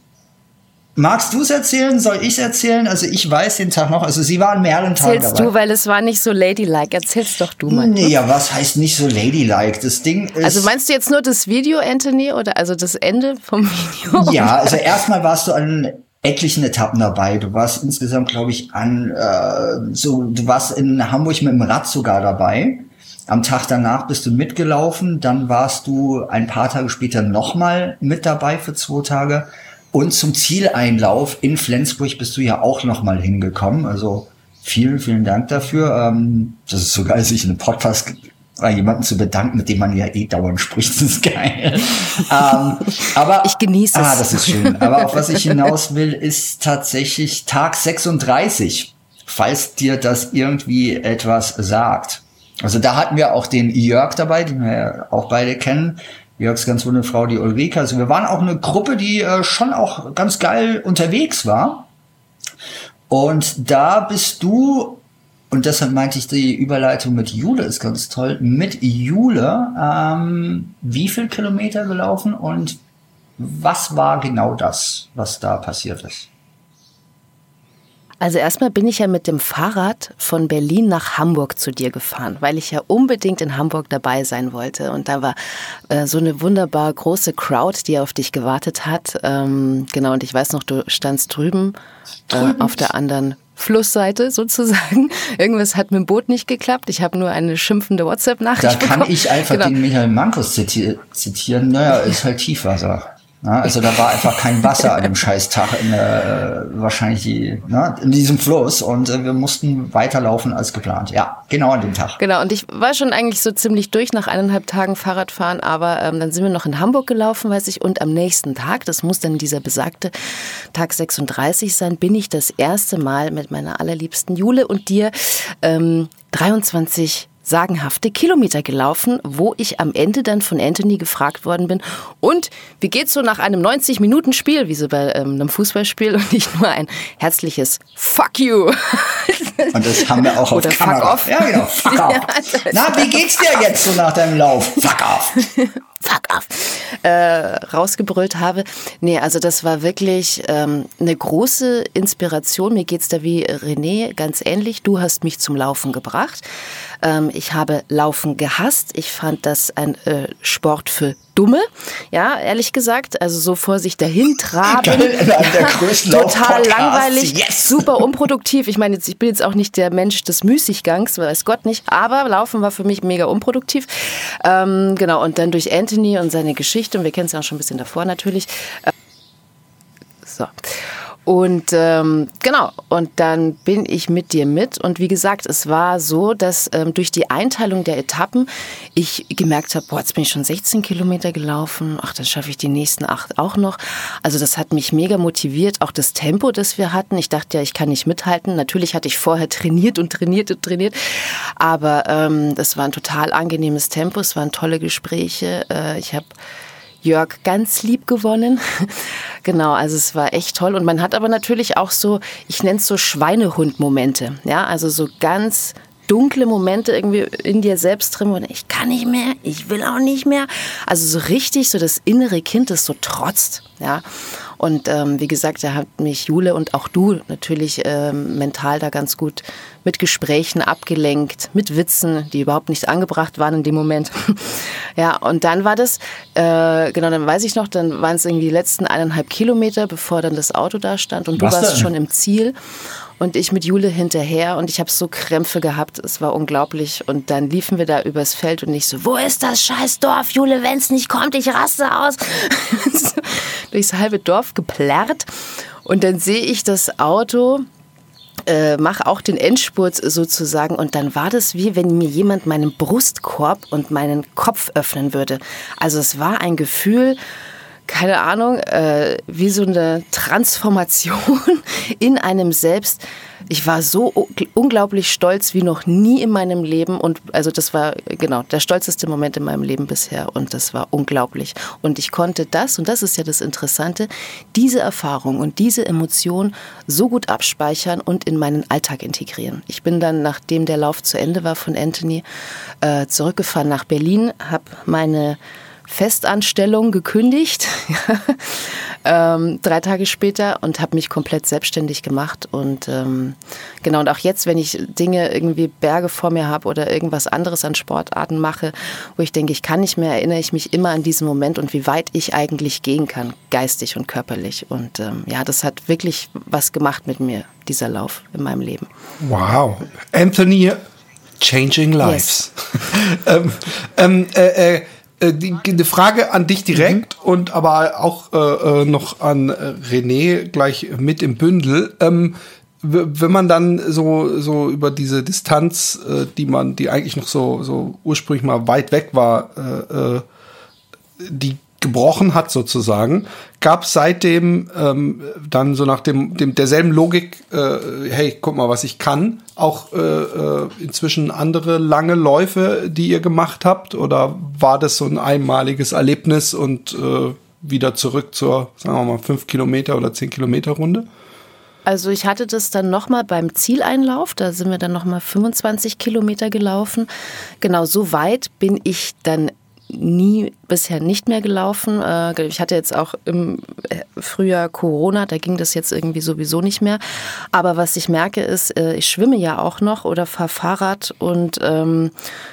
Magst du es erzählen? Soll ich es erzählen? Also ich weiß den Tag noch. Also sie waren mehreren Tagen Erzählst dabei. du, weil es war nicht so ladylike. Erzähl's doch du mal. Nee, ja, was heißt nicht so ladylike? Das Ding ist... Also meinst du jetzt nur das Video, Anthony? Oder also das Ende vom Video? Ja, also erstmal warst du an etlichen Etappen dabei. Du warst insgesamt, glaube ich, an äh, so, du warst in Hamburg mit dem Rad sogar dabei. Am Tag danach bist du mitgelaufen, dann warst du ein paar Tage später nochmal mit dabei für zwei Tage. Und zum Zieleinlauf in Flensburg bist du ja auch noch mal hingekommen. Also vielen, vielen Dank dafür. Ähm, das ist so geil, sich in einem Podcast bei jemanden zu bedanken, mit dem man ja eh dauernd spricht. Das ist geil. ähm, aber ich genieße es. Ah, das ist schön. Aber auf was ich hinaus will, ist tatsächlich Tag 36, falls dir das irgendwie etwas sagt. Also da hatten wir auch den Jörg dabei, den wir ja auch beide kennen. Jörgs ganz wunde Frau, die Ulrika. Also wir waren auch eine Gruppe, die äh, schon auch ganz geil unterwegs war. Und da bist du, und deshalb meinte ich, die Überleitung mit Jule ist ganz toll, mit Jule ähm, wie viel Kilometer gelaufen und was war genau das, was da passiert ist? Also erstmal bin ich ja mit dem Fahrrad von Berlin nach Hamburg zu dir gefahren, weil ich ja unbedingt in Hamburg dabei sein wollte. Und da war äh, so eine wunderbar große Crowd, die auf dich gewartet hat. Ähm, genau, und ich weiß noch, du standst drüben äh, auf der anderen Flussseite sozusagen. Irgendwas hat mit dem Boot nicht geklappt. Ich habe nur eine schimpfende WhatsApp-Nachricht bekommen. Da kann ich einfach genau. den Michael Mankus zitieren. Naja, ist halt Tiefwasser. Ja, also da war einfach kein Wasser an dem Scheißtag in, äh, wahrscheinlich die, ne, in diesem Fluss und äh, wir mussten weiterlaufen als geplant. Ja, genau an dem Tag. Genau, und ich war schon eigentlich so ziemlich durch nach eineinhalb Tagen Fahrradfahren, aber ähm, dann sind wir noch in Hamburg gelaufen, weiß ich, und am nächsten Tag, das muss dann dieser besagte Tag 36 sein, bin ich das erste Mal mit meiner allerliebsten Jule und dir ähm, 23 sagenhafte Kilometer gelaufen, wo ich am Ende dann von Anthony gefragt worden bin, und wie geht's so nach einem 90-Minuten-Spiel, wie so bei ähm, einem Fußballspiel und nicht nur ein herzliches Fuck you. Und das haben wir auch auf Oder Kamera. Fuck off. Ja, genau. Fuck off. Ja, Na, wie geht's dir jetzt so nach deinem Lauf? Fuck off. Fuck off. Äh, rausgebrüllt habe. Nee, also das war wirklich ähm, eine große Inspiration. Mir geht's da wie René ganz ähnlich. Du hast mich zum Laufen gebracht. Ähm, ich habe Laufen gehasst. Ich fand das ein äh, Sport für Dumme, ja, ehrlich gesagt. Also so vor sich dahin traben. Ja, total langweilig, yes. super unproduktiv. Ich meine, ich bin jetzt auch nicht der Mensch des Müßiggangs, weiß Gott nicht, aber Laufen war für mich mega unproduktiv. Ähm, genau, und dann durch Anthony und seine Geschichte, und wir kennen es ja auch schon ein bisschen davor natürlich. Äh, so. Und ähm, genau, und dann bin ich mit dir mit. Und wie gesagt, es war so, dass ähm, durch die Einteilung der Etappen ich gemerkt habe, boah, jetzt bin ich schon 16 Kilometer gelaufen. Ach, dann schaffe ich die nächsten acht auch noch. Also das hat mich mega motiviert, auch das Tempo, das wir hatten. Ich dachte ja, ich kann nicht mithalten. Natürlich hatte ich vorher trainiert und trainiert und trainiert. Aber ähm, das war ein total angenehmes Tempo. Es waren tolle Gespräche. Äh, ich habe Jörg ganz lieb gewonnen. genau, also es war echt toll. Und man hat aber natürlich auch so, ich nenne es so Schweinehund-Momente. Ja, also so ganz dunkle Momente irgendwie in dir selbst drin, wo ich kann nicht mehr, ich will auch nicht mehr. Also so richtig so das innere Kind, das so trotzt. Ja. Und ähm, wie gesagt, da hat mich Jule und auch du natürlich ähm, mental da ganz gut mit Gesprächen abgelenkt, mit Witzen, die überhaupt nicht angebracht waren in dem Moment. ja, und dann war das, äh, genau, dann weiß ich noch, dann waren es irgendwie die letzten eineinhalb Kilometer, bevor dann das Auto da stand und Was du warst denn? schon im Ziel und ich mit Jule hinterher und ich habe so Krämpfe gehabt, es war unglaublich. Und dann liefen wir da übers Feld und ich so, wo ist das scheiß Dorf, Jule, wenn es nicht kommt, ich raste aus. Durchs halbe Dorf geplärrt. Und dann sehe ich das Auto äh, mache auch den Endspurt sozusagen. Und dann war das wie wenn mir jemand meinen Brustkorb und meinen Kopf öffnen würde. Also es war ein Gefühl, keine Ahnung, äh, wie so eine Transformation in einem selbst. Ich war so unglaublich stolz wie noch nie in meinem Leben und also das war genau der stolzeste Moment in meinem Leben bisher und das war unglaublich und ich konnte das und das ist ja das Interessante, diese Erfahrung und diese Emotion so gut abspeichern und in meinen Alltag integrieren. Ich bin dann, nachdem der Lauf zu Ende war von Anthony, äh, zurückgefahren nach Berlin, habe meine Festanstellung gekündigt, ähm, drei Tage später und habe mich komplett selbstständig gemacht. Und ähm, genau, und auch jetzt, wenn ich Dinge irgendwie Berge vor mir habe oder irgendwas anderes an Sportarten mache, wo ich denke, ich kann nicht mehr, erinnere ich mich immer an diesen Moment und wie weit ich eigentlich gehen kann, geistig und körperlich. Und ähm, ja, das hat wirklich was gemacht mit mir, dieser Lauf in meinem Leben. Wow. Anthony, Changing Lives. Yes. ähm, ähm äh, äh, die, eine Frage an dich direkt mhm. und aber auch äh, äh noch an äh, René gleich mit im Bündel. Ähm, wenn man dann so so über diese Distanz, äh, die man, die eigentlich noch so so ursprünglich mal weit weg war, äh, äh, die gebrochen hat sozusagen, gab seitdem ähm, dann so nach dem, dem derselben Logik, äh, hey, guck mal, was ich kann, auch äh, äh, inzwischen andere lange Läufe, die ihr gemacht habt, oder war das so ein einmaliges Erlebnis und äh, wieder zurück zur, sagen wir mal, fünf Kilometer oder zehn Kilometer Runde? Also ich hatte das dann nochmal beim Zieleinlauf, da sind wir dann nochmal 25 Kilometer gelaufen. Genau so weit bin ich dann nie bisher nicht mehr gelaufen. Äh, ich hatte jetzt auch im äh, Frühjahr Corona, da ging das jetzt irgendwie sowieso nicht mehr. Aber was ich merke ist, äh, ich schwimme ja auch noch oder fahre Fahrrad und ähm,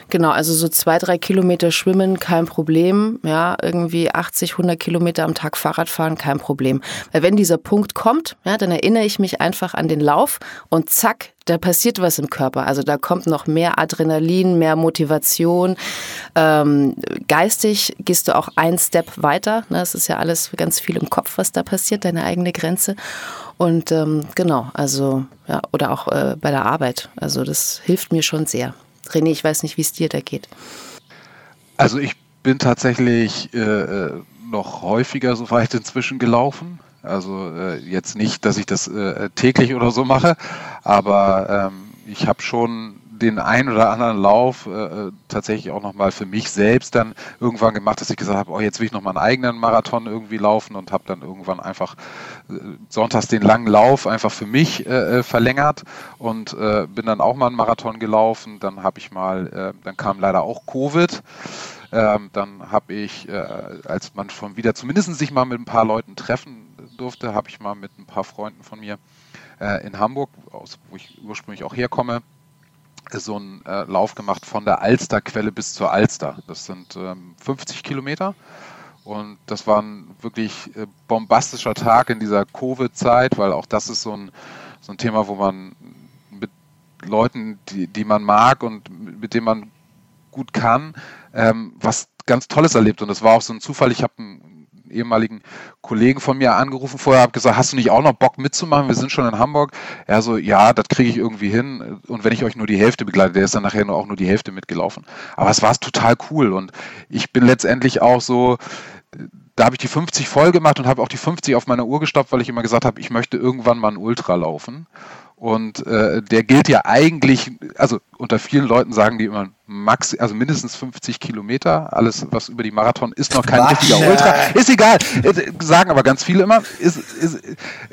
genau, also so zwei, drei Kilometer schwimmen, kein Problem. Ja, irgendwie 80, 100 Kilometer am Tag Fahrrad fahren, kein Problem. Weil wenn dieser Punkt kommt, ja, dann erinnere ich mich einfach an den Lauf und zack, da passiert was im Körper. Also da kommt noch mehr Adrenalin, mehr Motivation. Ähm, geistig gehst du auch einen Step weiter. Ne? Es ist ja alles ganz viel im Kopf, was da passiert, deine eigene Grenze. Und ähm, genau, also ja, oder auch äh, bei der Arbeit. Also das hilft mir schon sehr. René, ich weiß nicht, wie es dir da geht. Also ich bin tatsächlich äh, äh noch häufiger so weit inzwischen gelaufen. Also äh, jetzt nicht, dass ich das äh, täglich oder so mache, aber ähm, ich habe schon den ein oder anderen Lauf äh, tatsächlich auch nochmal für mich selbst dann irgendwann gemacht, dass ich gesagt habe, oh, jetzt will ich nochmal einen eigenen Marathon irgendwie laufen und habe dann irgendwann einfach äh, sonntags den langen Lauf einfach für mich äh, äh verlängert und äh, bin dann auch mal einen Marathon gelaufen. Dann habe ich mal, äh, dann kam leider auch Covid. Ähm, dann habe ich, als man schon wieder zumindest sich mal mit ein paar Leuten treffen durfte, habe ich mal mit ein paar Freunden von mir äh, in Hamburg, aus, wo ich ursprünglich auch herkomme, so einen äh, Lauf gemacht von der Alsterquelle bis zur Alster. Das sind ähm, 50 Kilometer. Und das war ein wirklich äh, bombastischer Tag in dieser Covid-Zeit, weil auch das ist so ein, so ein Thema, wo man mit Leuten, die, die man mag und mit denen man gut kann, ähm, was ganz Tolles erlebt. Und das war auch so ein Zufall. Ich habe einen ehemaligen Kollegen von mir angerufen vorher, habe gesagt, hast du nicht auch noch Bock mitzumachen? Wir sind schon in Hamburg. Er so, ja, das kriege ich irgendwie hin. Und wenn ich euch nur die Hälfte begleite, der ist dann nachher nur auch nur die Hälfte mitgelaufen. Aber es war total cool und ich bin letztendlich auch so, da habe ich die 50 voll gemacht und habe auch die 50 auf meiner Uhr gestoppt, weil ich immer gesagt habe, ich möchte irgendwann mal ein Ultra laufen. Und äh, der gilt ja eigentlich, also unter vielen Leuten sagen die immer max, also mindestens 50 Kilometer. Alles, was über die Marathon ist noch kein Quatsch, richtiger Ultra. Ist egal. Sagen aber ganz viele immer. Ist, ist,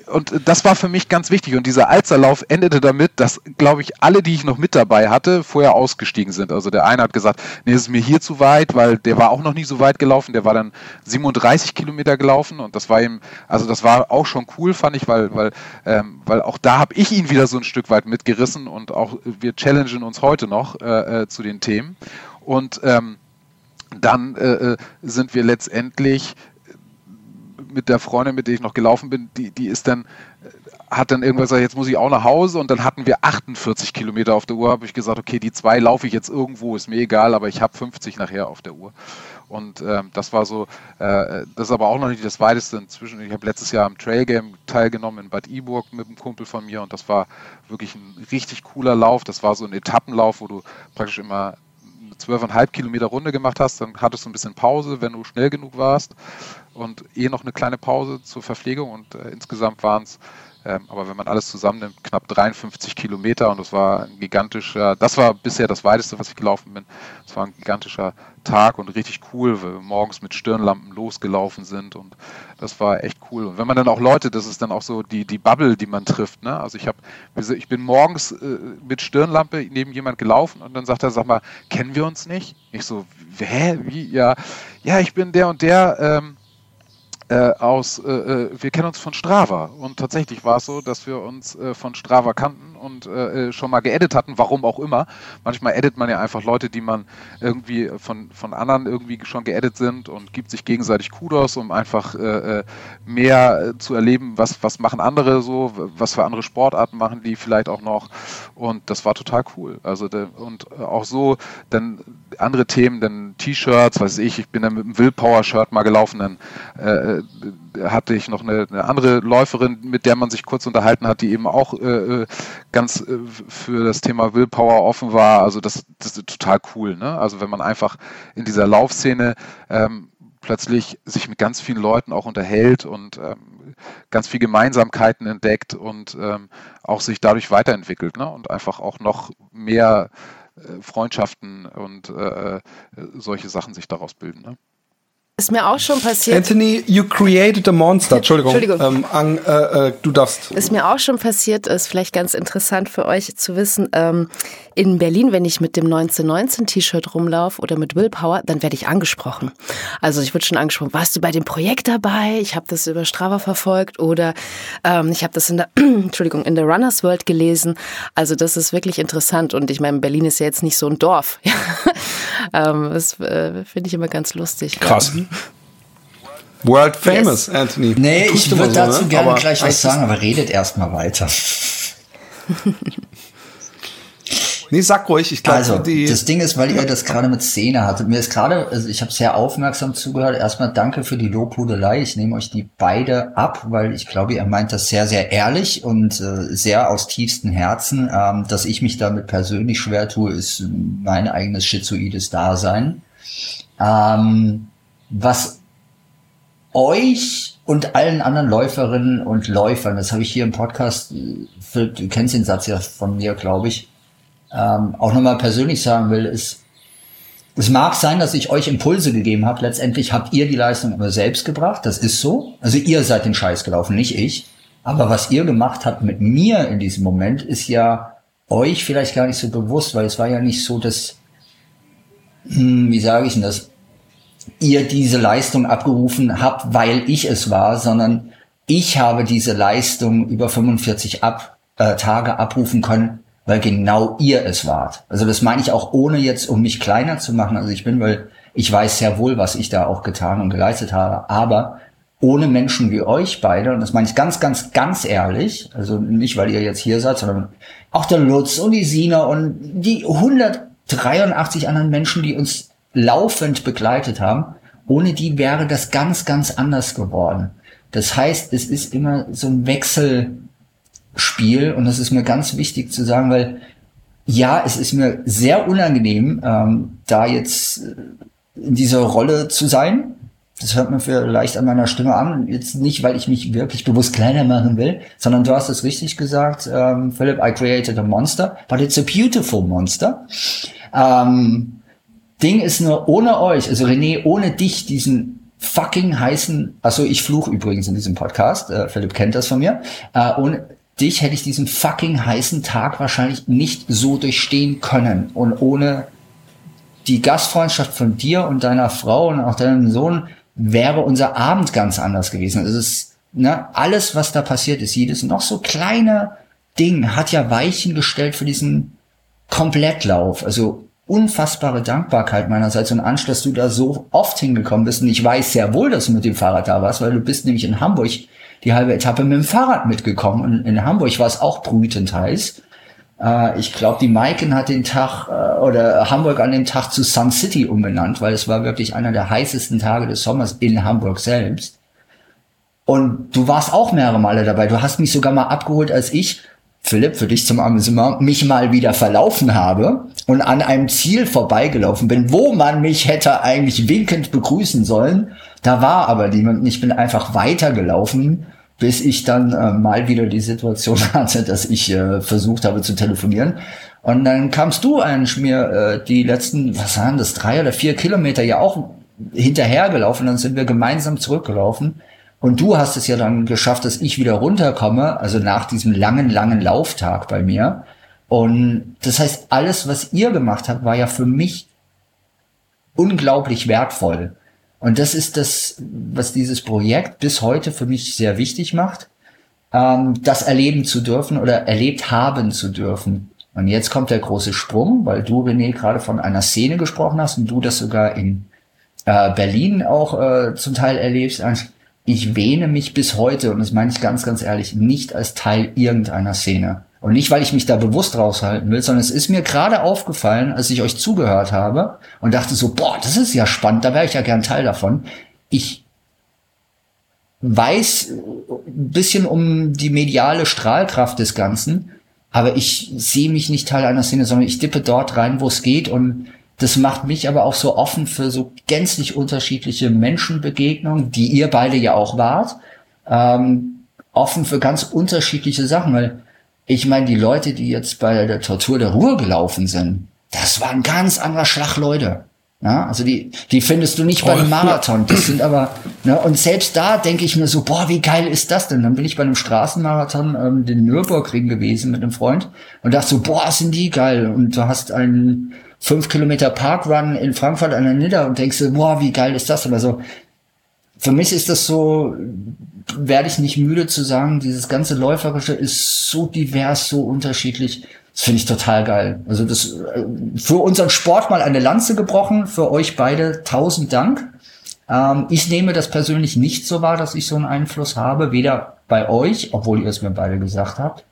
und das war für mich ganz wichtig. Und dieser Alzerlauf endete damit, dass, glaube ich, alle, die ich noch mit dabei hatte, vorher ausgestiegen sind. Also der eine hat gesagt, nee, es ist mir hier zu weit, weil der war auch noch nie so weit gelaufen. Der war dann 37 Kilometer gelaufen und das war ihm, also das war auch schon cool, fand ich, weil, weil, ähm, weil auch da habe ich ihn wieder so ein Stück weit mitgerissen und auch wir challengen uns heute noch äh, äh zu den Themen. Und ähm, dann äh, äh, sind wir letztendlich mit der Freundin, mit der ich noch gelaufen bin, die, die ist dann, äh, hat dann irgendwann gesagt, jetzt muss ich auch nach Hause und dann hatten wir 48 Kilometer auf der Uhr, habe ich gesagt, okay, die zwei laufe ich jetzt irgendwo, ist mir egal, aber ich habe 50 nachher auf der Uhr. Und ähm, das war so, äh, das ist aber auch noch nicht das weiteste inzwischen. Ich habe letztes Jahr am Trail Game teilgenommen in Bad Iburg mit einem Kumpel von mir und das war wirklich ein richtig cooler Lauf. Das war so ein Etappenlauf, wo du praktisch immer eine 12,5 Kilometer Runde gemacht hast, dann hattest du ein bisschen Pause, wenn du schnell genug warst und eh noch eine kleine Pause zur Verpflegung und äh, insgesamt waren es aber wenn man alles zusammennimmt, knapp 53 Kilometer und das war ein gigantischer, das war bisher das weiteste, was ich gelaufen bin. Es war ein gigantischer Tag und richtig cool, weil wir morgens mit Stirnlampen losgelaufen sind und das war echt cool. Und wenn man dann auch Leute, das ist dann auch so die, die Bubble, die man trifft. Ne? Also ich habe, ich bin morgens äh, mit Stirnlampe neben jemand gelaufen und dann sagt er, sag mal, kennen wir uns nicht? Ich so, hä, wie, ja, ja, ich bin der und der, ähm, äh, aus, äh, äh, wir kennen uns von Strava. Und tatsächlich war es so, dass wir uns äh, von Strava kannten und äh, äh, schon mal geedit hatten, warum auch immer. Manchmal edit man ja einfach Leute, die man irgendwie von, von anderen irgendwie schon geedit sind und gibt sich gegenseitig Kudos, um einfach mehr zu erleben, was, was machen andere so, was für andere Sportarten machen die vielleicht auch noch und das war total cool. Also und auch so dann andere Themen, dann T-Shirts, weiß ich, ich bin dann mit einem Willpower-Shirt mal gelaufen, dann äh, hatte ich noch eine, eine, andere Läuferin, mit der man sich kurz unterhalten hat, die eben auch äh, äh ganz äh, für das Thema Willpower offen war. Also das, das ist total cool. Ne? Also wenn man einfach in dieser Laufszene ähm, plötzlich sich mit ganz vielen Leuten auch unterhält und ähm, ganz viele Gemeinsamkeiten entdeckt und ähm, auch sich dadurch weiterentwickelt ne? und einfach auch noch mehr äh, Freundschaften und äh, solche Sachen sich daraus bilden. Ne? Ist mir auch schon passiert. Anthony, you created a monster. Entschuldigung. Entschuldigung. Ähm, äh, äh, du darfst. Ist mir auch schon passiert, ist vielleicht ganz interessant für euch zu wissen. Ähm, in Berlin, wenn ich mit dem 1919-T-Shirt rumlaufe oder mit Willpower, dann werde ich angesprochen. Also ich wurde schon angesprochen, warst du bei dem Projekt dabei? Ich habe das über Strava verfolgt oder ähm, ich habe das in der, Entschuldigung, in der Runners World gelesen. Also das ist wirklich interessant und ich meine, Berlin ist ja jetzt nicht so ein Dorf. ähm, das äh, finde ich immer ganz lustig. Krass. Ja. World famous, yes. Anthony. Nee, ich würde so, dazu ne? gerne aber gleich was sagen, aber redet erstmal weiter. nee, sag ruhig, ich glaube, Also, das Ding ist, weil ihr das gerade mit Szene hattet. Mir ist gerade, also ich habe sehr aufmerksam zugehört. Erstmal danke für die Lobhudelei. Ich nehme euch die beide ab, weil ich glaube, ihr meint das sehr, sehr ehrlich und äh, sehr aus tiefstem Herzen. Ähm, dass ich mich damit persönlich schwer tue, ist mein eigenes schizoides Dasein. Ähm, was euch und allen anderen Läuferinnen und Läufern, das habe ich hier im Podcast, du kennst den Satz ja von mir, glaube ich, ähm, auch nochmal persönlich sagen will, ist, es mag sein, dass ich euch Impulse gegeben habe. Letztendlich habt ihr die Leistung aber selbst gebracht. Das ist so. Also ihr seid den Scheiß gelaufen, nicht ich. Aber was ihr gemacht habt mit mir in diesem Moment, ist ja euch vielleicht gar nicht so bewusst, weil es war ja nicht so, dass, hm, wie sage ich denn das, ihr diese Leistung abgerufen habt, weil ich es war, sondern ich habe diese Leistung über 45 ab, äh, Tage abrufen können, weil genau ihr es wart. Also das meine ich auch ohne jetzt, um mich kleiner zu machen. Also ich bin, weil ich weiß sehr wohl, was ich da auch getan und geleistet habe, aber ohne Menschen wie euch beide, und das meine ich ganz, ganz, ganz ehrlich, also nicht, weil ihr jetzt hier seid, sondern auch der Lutz und die Sina und die 183 anderen Menschen, die uns laufend begleitet haben, ohne die wäre das ganz, ganz anders geworden. Das heißt, es ist immer so ein Wechselspiel und das ist mir ganz wichtig zu sagen, weil ja, es ist mir sehr unangenehm, ähm, da jetzt äh, in dieser Rolle zu sein. Das hört man vielleicht an meiner Stimme an. Jetzt nicht, weil ich mich wirklich bewusst kleiner machen will, sondern du hast es richtig gesagt, ähm, Philip, I created a monster, but it's a beautiful monster. Ähm, Ding ist nur ohne euch, also René, ohne dich, diesen fucking heißen, also ich fluch übrigens in diesem Podcast, äh, Philipp kennt das von mir, äh, ohne, dich hätte ich diesen fucking heißen Tag wahrscheinlich nicht so durchstehen können. Und ohne die Gastfreundschaft von dir und deiner Frau und auch deinem Sohn wäre unser Abend ganz anders gewesen. Es ist, ne, alles, was da passiert ist, jedes noch so kleine Ding hat ja Weichen gestellt für diesen Komplettlauf. Also unfassbare Dankbarkeit meinerseits und Ansch, dass du da so oft hingekommen bist. Und ich weiß sehr wohl, dass du mit dem Fahrrad da warst, weil du bist nämlich in Hamburg die halbe Etappe mit dem Fahrrad mitgekommen. Und in Hamburg war es auch brütend heiß. Äh, ich glaube, die Maiken hat den Tag äh, oder Hamburg an dem Tag zu Sun City umbenannt, weil es war wirklich einer der heißesten Tage des Sommers in Hamburg selbst. Und du warst auch mehrere Male dabei. Du hast mich sogar mal abgeholt, als ich, Philipp, für dich zum Amüsement, mich mal wieder verlaufen habe und an einem Ziel vorbeigelaufen bin, wo man mich hätte eigentlich winkend begrüßen sollen. Da war aber niemand. Ich bin einfach weitergelaufen bis ich dann äh, mal wieder die Situation hatte, dass ich äh, versucht habe zu telefonieren. Und dann kamst du eigentlich mir äh, die letzten, was waren das, drei oder vier Kilometer ja auch hinterhergelaufen. Dann sind wir gemeinsam zurückgelaufen. Und du hast es ja dann geschafft, dass ich wieder runterkomme, also nach diesem langen, langen Lauftag bei mir. Und das heißt, alles, was ihr gemacht habt, war ja für mich unglaublich wertvoll. Und das ist das, was dieses Projekt bis heute für mich sehr wichtig macht, ähm, das erleben zu dürfen oder erlebt haben zu dürfen. Und jetzt kommt der große Sprung, weil du, René, gerade von einer Szene gesprochen hast und du das sogar in äh, Berlin auch äh, zum Teil erlebst. Ich wähne mich bis heute, und das meine ich ganz, ganz ehrlich, nicht als Teil irgendeiner Szene. Und nicht, weil ich mich da bewusst raushalten will, sondern es ist mir gerade aufgefallen, als ich euch zugehört habe und dachte so, boah, das ist ja spannend, da wäre ich ja gern Teil davon. Ich weiß ein bisschen um die mediale Strahlkraft des Ganzen, aber ich sehe mich nicht Teil einer Szene, sondern ich dippe dort rein, wo es geht und das macht mich aber auch so offen für so gänzlich unterschiedliche Menschenbegegnungen, die ihr beide ja auch wart, ähm, offen für ganz unterschiedliche Sachen, weil ich meine, die Leute, die jetzt bei der Tortur der Ruhe gelaufen sind, das waren ganz anderer Schlag Leute. Ja, also die, die findest du nicht bei einem Marathon. Das sind aber, ne, und selbst da denke ich mir so, boah, wie geil ist das denn? Dann bin ich bei einem Straßenmarathon, ähm, den Nürburgring gewesen mit einem Freund und dachte so, boah, sind die geil. Und du hast einen fünf Kilometer Parkrun in Frankfurt an der Nidda und denkst so, boah, wie geil ist das? Aber so, für mich ist das so, werde ich nicht müde zu sagen, dieses ganze Läuferische ist so divers, so unterschiedlich. Das finde ich total geil. Also das äh, für unseren Sport mal eine Lanze gebrochen, für euch beide tausend Dank. Ähm, ich nehme das persönlich nicht so wahr, dass ich so einen Einfluss habe, weder bei euch, obwohl ihr es mir beide gesagt habt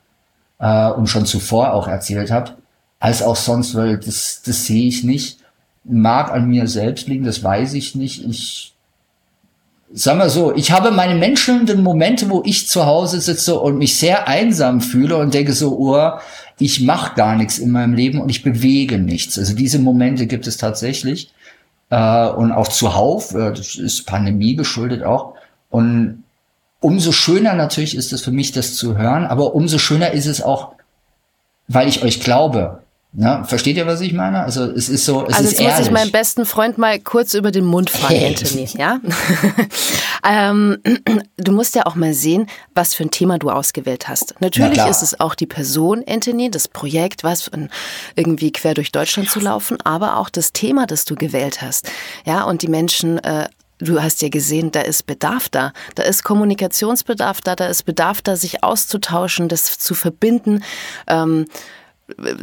äh, und schon zuvor auch erzählt habt, als auch sonst, weil das, das sehe ich nicht. Mag an mir selbst liegen, das weiß ich nicht. Ich Sag mal so, ich habe meine menschelnden Momente, wo ich zu Hause sitze und mich sehr einsam fühle und denke so, oh, ich mache gar nichts in meinem Leben und ich bewege nichts. Also diese Momente gibt es tatsächlich. Äh, und auch zuhauf, äh, das ist Pandemie geschuldet auch. Und umso schöner natürlich ist es für mich, das zu hören, aber umso schöner ist es auch, weil ich euch glaube. Ja, versteht ihr, was ich meine? Also es ist so, es also ist jetzt ehrlich. muss ich meinem besten Freund mal kurz über den Mund fahren, hey. Anthony. Ja, ähm, du musst ja auch mal sehen, was für ein Thema du ausgewählt hast. Natürlich ist es auch die Person, Anthony, das Projekt, was irgendwie quer durch Deutschland zu laufen, aber auch das Thema, das du gewählt hast. Ja, und die Menschen äh, Du hast ja gesehen, da ist Bedarf da. Da ist Kommunikationsbedarf da, da ist Bedarf da, sich auszutauschen, das zu verbinden. Ähm,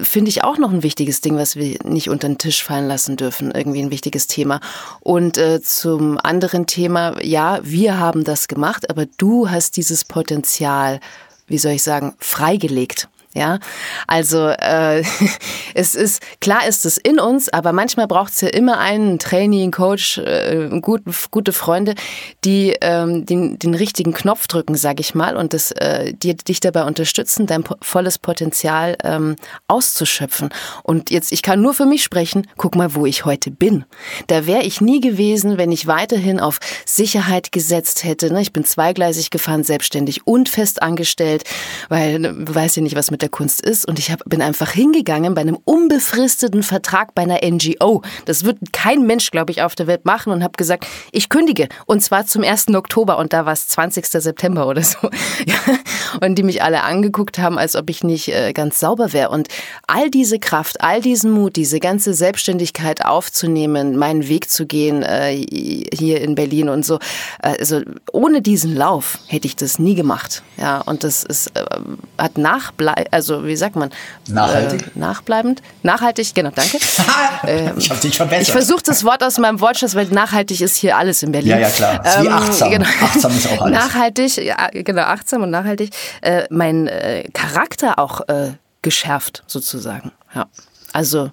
finde ich auch noch ein wichtiges Ding, was wir nicht unter den Tisch fallen lassen dürfen. Irgendwie ein wichtiges Thema. Und äh, zum anderen Thema, ja, wir haben das gemacht, aber du hast dieses Potenzial, wie soll ich sagen, freigelegt. Ja, also äh, es ist klar ist es in uns, aber manchmal braucht es ja immer einen Trainee, einen Coach, äh, gut, gute Freunde, die ähm, den, den richtigen Knopf drücken, sag ich mal, und das, äh, die dich dabei unterstützen, dein po volles Potenzial ähm, auszuschöpfen. Und jetzt, ich kann nur für mich sprechen. Guck mal, wo ich heute bin. Da wäre ich nie gewesen, wenn ich weiterhin auf Sicherheit gesetzt hätte. Ne? Ich bin zweigleisig gefahren, selbstständig und fest angestellt, weil ne, du weißt ja nicht, was mit der Kunst ist. Und ich hab, bin einfach hingegangen bei einem unbefristeten Vertrag bei einer NGO. Das wird kein Mensch, glaube ich, auf der Welt machen und habe gesagt, ich kündige. Und zwar zum 1. Oktober und da war es 20. September oder so. Und die mich alle angeguckt haben, als ob ich nicht äh, ganz sauber wäre. Und all diese Kraft, all diesen Mut, diese ganze Selbstständigkeit aufzunehmen, meinen Weg zu gehen äh, hier in Berlin und so. Äh, also ohne diesen Lauf hätte ich das nie gemacht. Ja, und das ist, äh, hat nachbleib, also wie sagt man? Nachhaltig? Äh, nachbleibend? Nachhaltig, genau, danke. ähm, ich habe dich verbessert. Ich versuche das Wort aus meinem Wortschatz, weil nachhaltig ist hier alles in Berlin. Ja, ja, klar. Ähm, wie achtsam. Genau. Achtsam ist auch alles. Nachhaltig, ja, genau, achtsam und nachhaltig. Äh, mein äh, Charakter auch äh, geschärft, sozusagen. Ja. Also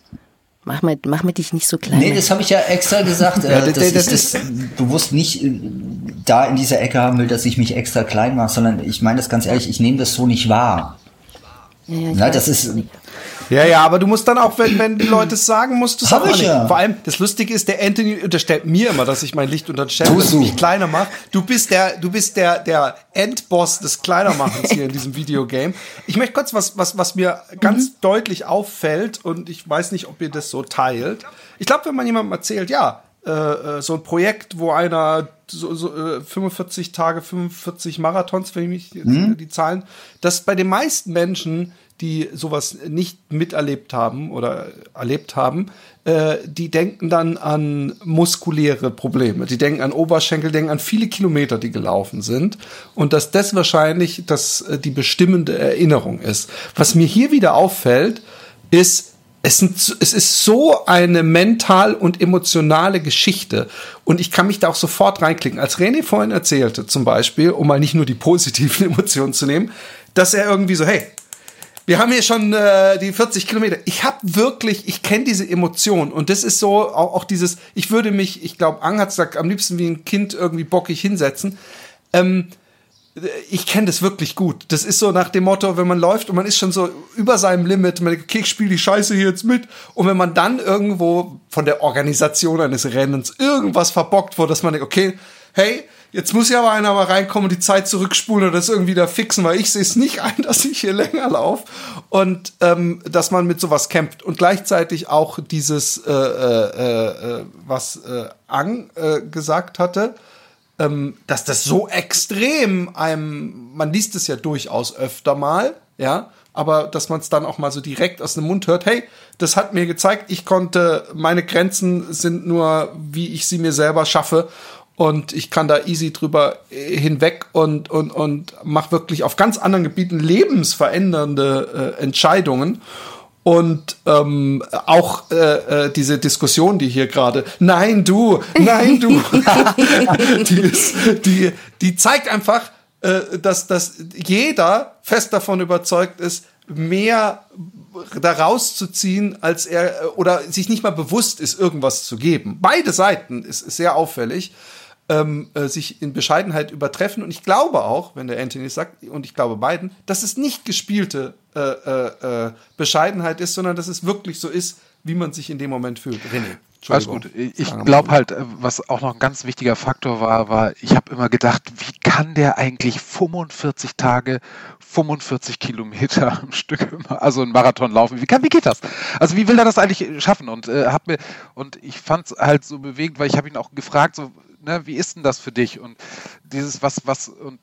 Mach mir, mach mir dich nicht so klein. Nee, das habe ich ja extra gesagt, äh, ja, das, dass das, ich das bewusst nicht äh, da in dieser Ecke haben will, dass ich mich extra klein mache, sondern ich meine das ganz ehrlich, ich nehme das so nicht wahr. Ja, ja, Na, das ist, ja, ja, aber du musst dann auch, wenn, wenn die Leute es sagen, musst du es auch ich ja. Vor allem, das Lustige ist, der Anthony unterstellt mir immer, dass ich mein Licht unterstelle, dass ich mich kleiner mache. Du bist der, du bist der, der Endboss des Kleinermachens hier in diesem Videogame. Ich möchte kurz was, was, was mir ganz mhm. deutlich auffällt und ich weiß nicht, ob ihr das so teilt. Ich glaube, wenn man jemandem erzählt, ja, äh, äh so ein Projekt, wo einer so, so äh, 45 Tage, 45 Marathons, wenn ich mich mhm. die Zahlen, dass bei den meisten Menschen die sowas nicht miterlebt haben oder erlebt haben, äh, die denken dann an muskuläre Probleme. Die denken an Oberschenkel, denken an viele Kilometer, die gelaufen sind. Und dass das wahrscheinlich das, äh, die bestimmende Erinnerung ist. Was mir hier wieder auffällt, ist, es, sind, es ist so eine mental und emotionale Geschichte. Und ich kann mich da auch sofort reinklicken. Als René vorhin erzählte, zum Beispiel, um mal nicht nur die positiven Emotionen zu nehmen, dass er irgendwie so, hey, wir haben hier schon äh, die 40 Kilometer. Ich habe wirklich, ich kenne diese Emotion und das ist so auch, auch dieses, ich würde mich, ich glaube, Ang hat gesagt, am liebsten wie ein Kind irgendwie bockig hinsetzen. Ähm, ich kenne das wirklich gut. Das ist so nach dem Motto, wenn man läuft und man ist schon so über seinem Limit, man denkt, okay, ich spiele die Scheiße hier jetzt mit. Und wenn man dann irgendwo von der Organisation eines Rennens irgendwas verbockt wurde, dass man denkt, okay, hey, Jetzt muss ja aber einer mal reinkommen und die Zeit zurückspulen oder das irgendwie da fixen, weil ich sehe es nicht ein, dass ich hier länger laufe und ähm, dass man mit sowas kämpft und gleichzeitig auch dieses, äh, äh, äh, was äh, Ang äh, gesagt hatte, ähm, dass das so extrem einem, man liest es ja durchaus öfter mal, ja, aber dass man es dann auch mal so direkt aus dem Mund hört, hey, das hat mir gezeigt, ich konnte, meine Grenzen sind nur, wie ich sie mir selber schaffe und ich kann da easy drüber äh, hinweg und, und, und mache wirklich auf ganz anderen Gebieten lebensverändernde äh, Entscheidungen. Und ähm, auch äh, äh, diese Diskussion, die hier gerade, nein, du, nein, du, die, ist, die, die zeigt einfach, äh, dass, dass jeder fest davon überzeugt ist, mehr daraus zu ziehen, als er äh, oder sich nicht mal bewusst ist, irgendwas zu geben. Beide Seiten ist, ist sehr auffällig ähm, äh, sich in Bescheidenheit übertreffen. Und ich glaube auch, wenn der Anthony sagt, und ich glaube beiden, dass es nicht gespielte äh, äh, äh, Bescheidenheit ist, sondern dass es wirklich so ist, wie man sich in dem Moment fühlt. René. Alles gut. Ich glaube halt, äh, was auch noch ein ganz wichtiger Faktor war, war, ich habe immer gedacht, wie kann der eigentlich 45 Tage, 45 Kilometer am Stück, also einen Marathon laufen? Wie, kann, wie geht das? Also wie will er das eigentlich schaffen? Und äh, hab mir und ich fand es halt so bewegend, weil ich habe ihn auch gefragt, so ne, wie ist denn das für dich? Und dieses, was, was, und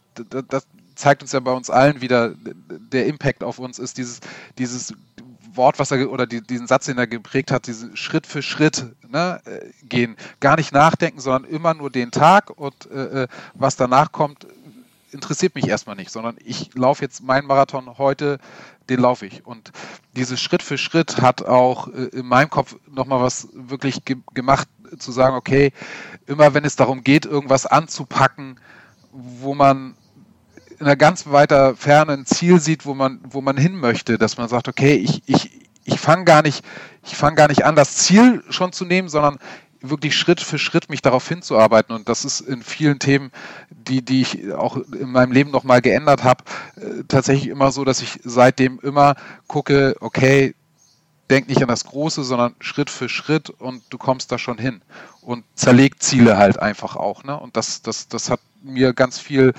das zeigt uns ja bei uns allen wieder, der Impact auf uns ist dieses, dieses Wort, was er oder die, diesen Satz, den er geprägt hat, diesen Schritt für Schritt ne, äh, gehen, gar nicht nachdenken, sondern immer nur den Tag und äh, äh, was danach kommt, interessiert mich erstmal nicht, sondern ich laufe jetzt meinen Marathon heute, den laufe ich. Und dieses Schritt für Schritt hat auch äh, in meinem Kopf nochmal was wirklich ge gemacht, zu sagen, okay, immer wenn es darum geht, irgendwas anzupacken, wo man in einer ganz weiter Ferne ein Ziel sieht, wo man, wo man hin möchte, dass man sagt, okay, ich, ich, ich fange gar nicht, ich fange gar nicht an, das Ziel schon zu nehmen, sondern wirklich Schritt für Schritt mich darauf hinzuarbeiten. Und das ist in vielen Themen, die, die ich auch in meinem Leben nochmal geändert habe, äh, tatsächlich immer so, dass ich seitdem immer gucke, okay, denk nicht an das Große, sondern Schritt für Schritt und du kommst da schon hin. Und zerlegt Ziele halt einfach auch. Ne? Und das, das, das hat mir ganz viel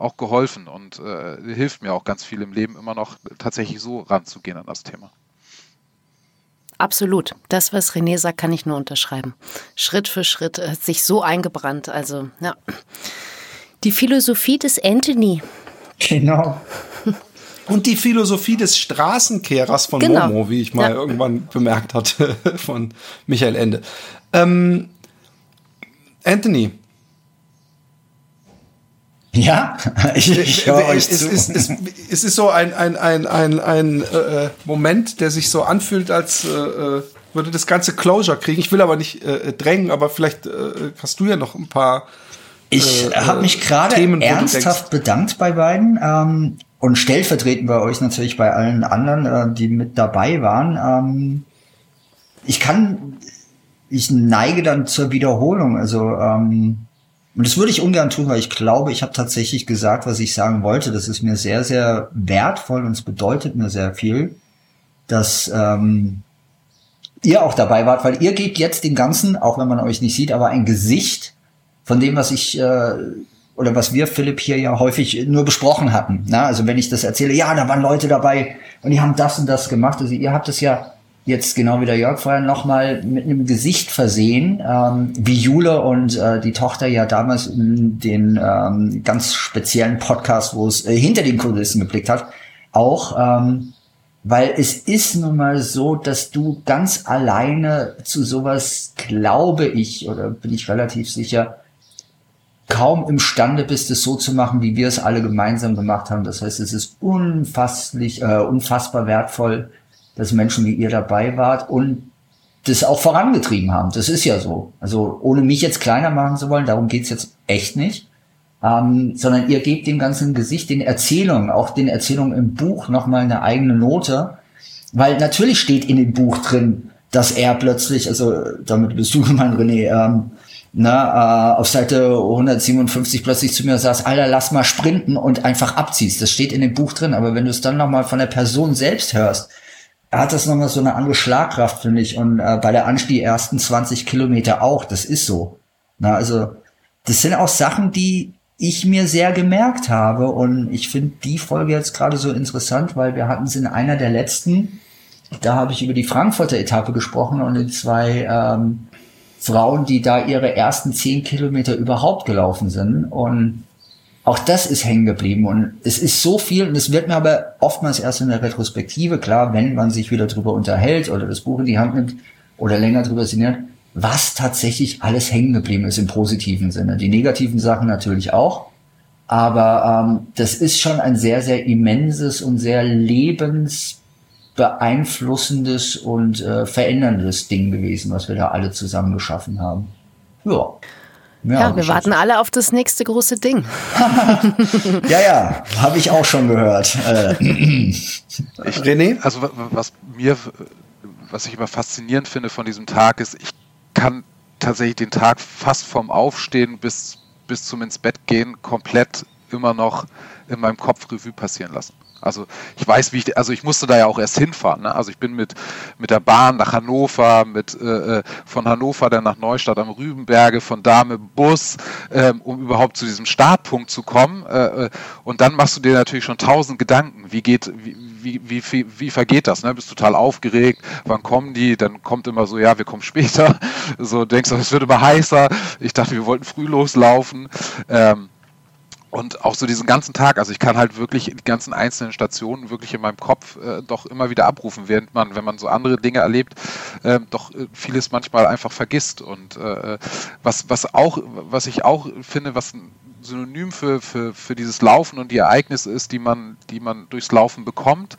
auch geholfen und äh, hilft mir auch ganz viel im Leben immer noch tatsächlich so ranzugehen an das Thema. Absolut. Das, was René sagt, kann ich nur unterschreiben. Schritt für Schritt hat sich so eingebrannt. Also, ja. Die Philosophie des Anthony. Genau. Und die Philosophie des Straßenkehrers von genau. Momo, wie ich mal ja. irgendwann bemerkt hatte, von Michael Ende. Ähm, Anthony, ja, ich, ich höre euch es, zu. Es, es, es, ist so ein, ein, ein, ein, ein äh, Moment, der sich so anfühlt, als äh, äh, würde das ganze Closure kriegen. Ich will aber nicht äh, drängen, aber vielleicht äh, hast du ja noch ein paar. Ich äh, habe mich gerade ernsthaft bedankt bei beiden ähm, und stellvertretend bei euch natürlich bei allen anderen, äh, die mit dabei waren. Ähm, ich kann, ich neige dann zur Wiederholung. Also ähm, und das würde ich ungern tun, weil ich glaube, ich habe tatsächlich gesagt, was ich sagen wollte. Das ist mir sehr, sehr wertvoll und es bedeutet mir sehr viel, dass ähm, ihr auch dabei wart, weil ihr gebt jetzt den Ganzen, auch wenn man euch nicht sieht, aber ein Gesicht von dem, was ich äh, oder was wir, Philipp, hier ja häufig nur besprochen hatten. Na, also wenn ich das erzähle, ja, da waren Leute dabei und die haben das und das gemacht. Also ihr habt es ja jetzt genau wie der Jörg vorher nochmal mit einem Gesicht versehen, ähm, wie Jule und äh, die Tochter ja damals in den ähm, ganz speziellen Podcast, wo es äh, hinter den Kulissen geblickt hat, auch, ähm, weil es ist nun mal so, dass du ganz alleine zu sowas, glaube ich, oder bin ich relativ sicher, kaum imstande bist, es so zu machen, wie wir es alle gemeinsam gemacht haben. Das heißt, es ist unfasslich, äh, unfassbar wertvoll, dass Menschen wie ihr dabei wart und das auch vorangetrieben haben. Das ist ja so. Also ohne mich jetzt kleiner machen zu wollen, darum geht's jetzt echt nicht. Ähm, sondern ihr gebt dem ganzen Gesicht, den Erzählungen, auch den Erzählungen im Buch nochmal eine eigene Note. Weil natürlich steht in dem Buch drin, dass er plötzlich, also damit bist du gemeint, René, ähm, na, äh, auf Seite 157 plötzlich zu mir saß, Alter, lass mal sprinten und einfach abziehst. Das steht in dem Buch drin, aber wenn du es dann nochmal von der Person selbst hörst, hat das nochmal so eine andere Schlagkraft, finde ich. Und äh, bei der Anstieg ersten 20 Kilometer auch, das ist so. Na, also, das sind auch Sachen, die ich mir sehr gemerkt habe. Und ich finde die Folge jetzt gerade so interessant, weil wir hatten es in einer der letzten, da habe ich über die Frankfurter Etappe gesprochen und die zwei ähm, Frauen, die da ihre ersten zehn Kilometer überhaupt gelaufen sind. Und auch das ist hängen geblieben und es ist so viel und es wird mir aber oftmals erst in der Retrospektive klar, wenn man sich wieder drüber unterhält oder das Buch in die Hand nimmt oder länger drüber sinniert, was tatsächlich alles hängen geblieben ist im positiven Sinne. Die negativen Sachen natürlich auch, aber ähm, das ist schon ein sehr, sehr immenses und sehr lebensbeeinflussendes und äh, veränderndes Ding gewesen, was wir da alle zusammen geschaffen haben. Ja. Ja, ja wir warten alle auf das nächste große Ding. ja, ja, habe ich auch schon gehört. Äh. ich, René? Also was mir, was ich immer faszinierend finde von diesem Tag ist, ich kann tatsächlich den Tag fast vom Aufstehen bis, bis zum ins Bett gehen komplett immer noch in meinem Kopf Revue passieren lassen. Also ich weiß, wie ich, also ich musste da ja auch erst hinfahren. Ne? Also ich bin mit, mit der Bahn nach Hannover, mit äh, äh von Hannover dann nach Neustadt am Rübenberge, von da mit Bus, ähm, um überhaupt zu diesem Startpunkt zu kommen. Äh, äh und dann machst du dir natürlich schon tausend Gedanken. Wie geht, wie, wie, wie, wie vergeht das? Ne? Bist total aufgeregt, wann kommen die? Dann kommt immer so, ja, wir kommen später. So denkst du, es wird immer heißer. Ich dachte, wir wollten früh loslaufen. Ähm, und auch so diesen ganzen Tag, also ich kann halt wirklich die ganzen einzelnen Stationen wirklich in meinem Kopf äh, doch immer wieder abrufen, während man, wenn man so andere Dinge erlebt, äh, doch äh, vieles manchmal einfach vergisst. Und äh, was, was auch, was ich auch finde, was Synonym für, für, für dieses Laufen und die Ereignisse ist, die man, die man durchs Laufen bekommt,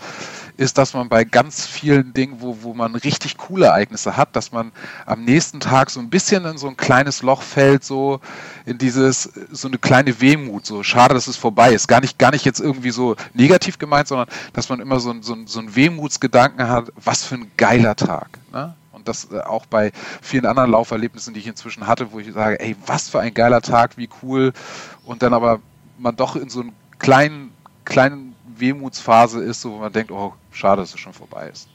ist, dass man bei ganz vielen Dingen, wo, wo man richtig coole Ereignisse hat, dass man am nächsten Tag so ein bisschen in so ein kleines Loch fällt, so in dieses, so eine kleine Wehmut, so schade, dass es vorbei ist. Gar nicht, gar nicht jetzt irgendwie so negativ gemeint, sondern dass man immer so, so, so einen Wehmutsgedanken hat, was für ein geiler Tag. Ne? Und das äh, auch bei vielen anderen Lauferlebnissen, die ich inzwischen hatte, wo ich sage, ey, was für ein geiler Tag, wie cool. Und dann aber man doch in so einem kleinen, kleinen Wehmutsphase ist, so wo man denkt, oh, schade, dass es schon vorbei ist.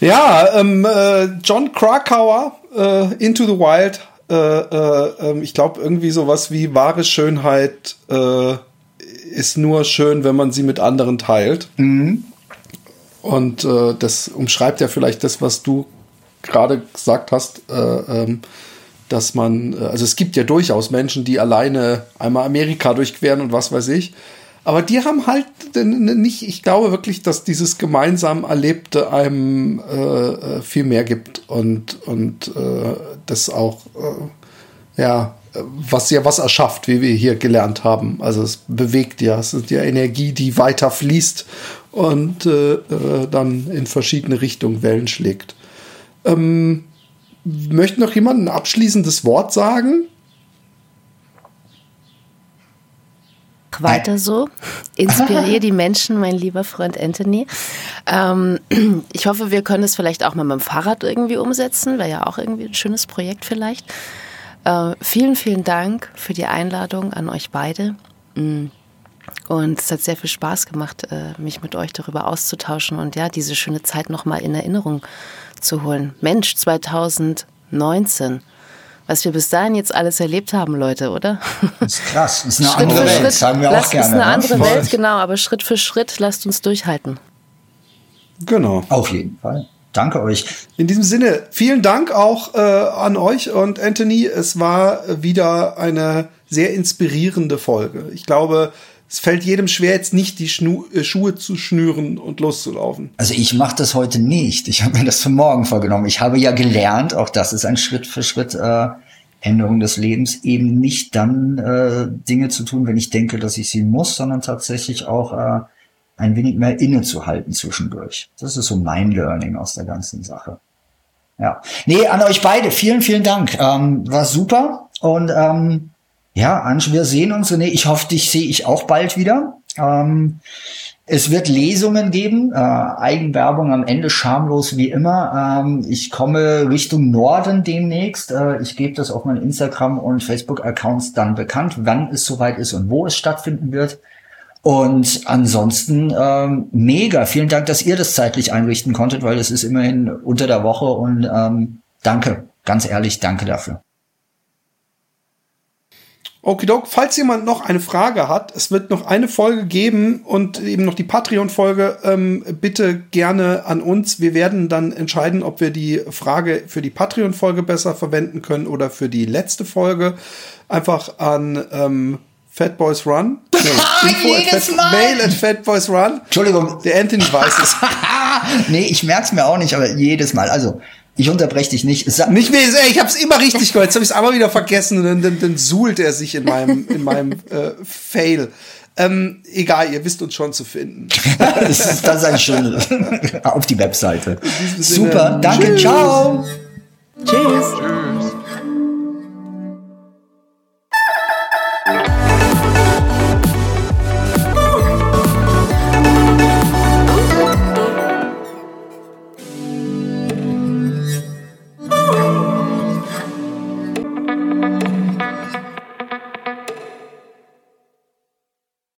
Ja, ähm, äh, John Krakauer, äh, Into the Wild, äh, äh, ähm, ich glaube irgendwie sowas wie wahre Schönheit äh, ist nur schön, wenn man sie mit anderen teilt. Mhm. Und äh, das umschreibt ja vielleicht das, was du gerade gesagt hast, äh, ähm, dass man, äh, also es gibt ja durchaus Menschen, die alleine einmal Amerika durchqueren und was weiß ich. Aber die haben halt nicht, ich glaube wirklich, dass dieses gemeinsam Erlebte einem äh, äh, viel mehr gibt und, und äh, das auch, äh, ja, was ja was erschafft, wie wir hier gelernt haben. Also es bewegt ja, es ist ja Energie, die weiter fließt und äh, äh, dann in verschiedene Richtungen Wellen schlägt. Ähm, möchte noch jemand ein abschließendes Wort sagen? Weiter so. Inspiriere die Menschen, mein lieber Freund Anthony. Ähm, ich hoffe, wir können es vielleicht auch mal mit dem Fahrrad irgendwie umsetzen. Wäre ja auch irgendwie ein schönes Projekt vielleicht. Äh, vielen, vielen Dank für die Einladung an euch beide. Mm. Und es hat sehr viel Spaß gemacht, äh, mich mit euch darüber auszutauschen und ja, diese schöne Zeit nochmal in Erinnerung zu holen. Mensch, 2019. Was wir bis dahin jetzt alles erlebt haben, Leute, oder? Das ist krass. Das ist eine Schritt andere Welt, Schritt. sagen wir auch gerne. Das ist eine andere ne? Welt, genau, aber Schritt für Schritt lasst uns durchhalten. Genau. Auf jeden Fall. Danke euch. In diesem Sinne, vielen Dank auch äh, an euch und Anthony. Es war wieder eine sehr inspirierende Folge. Ich glaube, es fällt jedem schwer, jetzt nicht die Schnu äh, Schuhe zu schnüren und loszulaufen. Also ich mache das heute nicht. Ich habe mir das für morgen vorgenommen. Ich habe ja gelernt, auch das ist ein Schritt für Schritt äh, Änderung des Lebens, eben nicht dann äh, Dinge zu tun, wenn ich denke, dass ich sie muss, sondern tatsächlich auch äh, ein wenig mehr innezuhalten zwischendurch. Das ist so mein Learning aus der ganzen Sache. Ja. Nee, an euch beide, vielen, vielen Dank. Ähm, war super. Und ähm, ja, Ange, wir sehen uns. René, ich hoffe, dich sehe ich auch bald wieder. Ähm, es wird Lesungen geben, äh, Eigenwerbung am Ende schamlos wie immer. Ähm, ich komme Richtung Norden demnächst. Äh, ich gebe das auf meinen Instagram- und Facebook-Accounts dann bekannt, wann es soweit ist und wo es stattfinden wird. Und ansonsten ähm, mega. Vielen Dank, dass ihr das zeitlich einrichten konntet, weil es ist immerhin unter der Woche und ähm, danke, ganz ehrlich, danke dafür. Okidok, falls jemand noch eine Frage hat, es wird noch eine Folge geben und eben noch die Patreon-Folge, ähm, bitte gerne an uns. Wir werden dann entscheiden, ob wir die Frage für die Patreon-Folge besser verwenden können oder für die letzte Folge. Einfach an ähm, Fat Boys Run. Info Jedes Fat, Mail at Fat Boys Run. Entschuldigung. Der Anthony weiß es. nee, ich merk's mir auch nicht, aber jedes Mal. Also, ich unterbreche dich nicht. Sag nicht mehr, ey, ich hab's immer richtig gehört. Jetzt habe ich es einmal wieder vergessen und dann, dann, dann suhlt er sich in meinem, in meinem äh, Fail. Ähm, egal, ihr wisst uns schon zu finden. das, ist, das ist ein schönes. Auf die Webseite. Super, danke, Tschüss. ciao. Tschüss. Tschüss.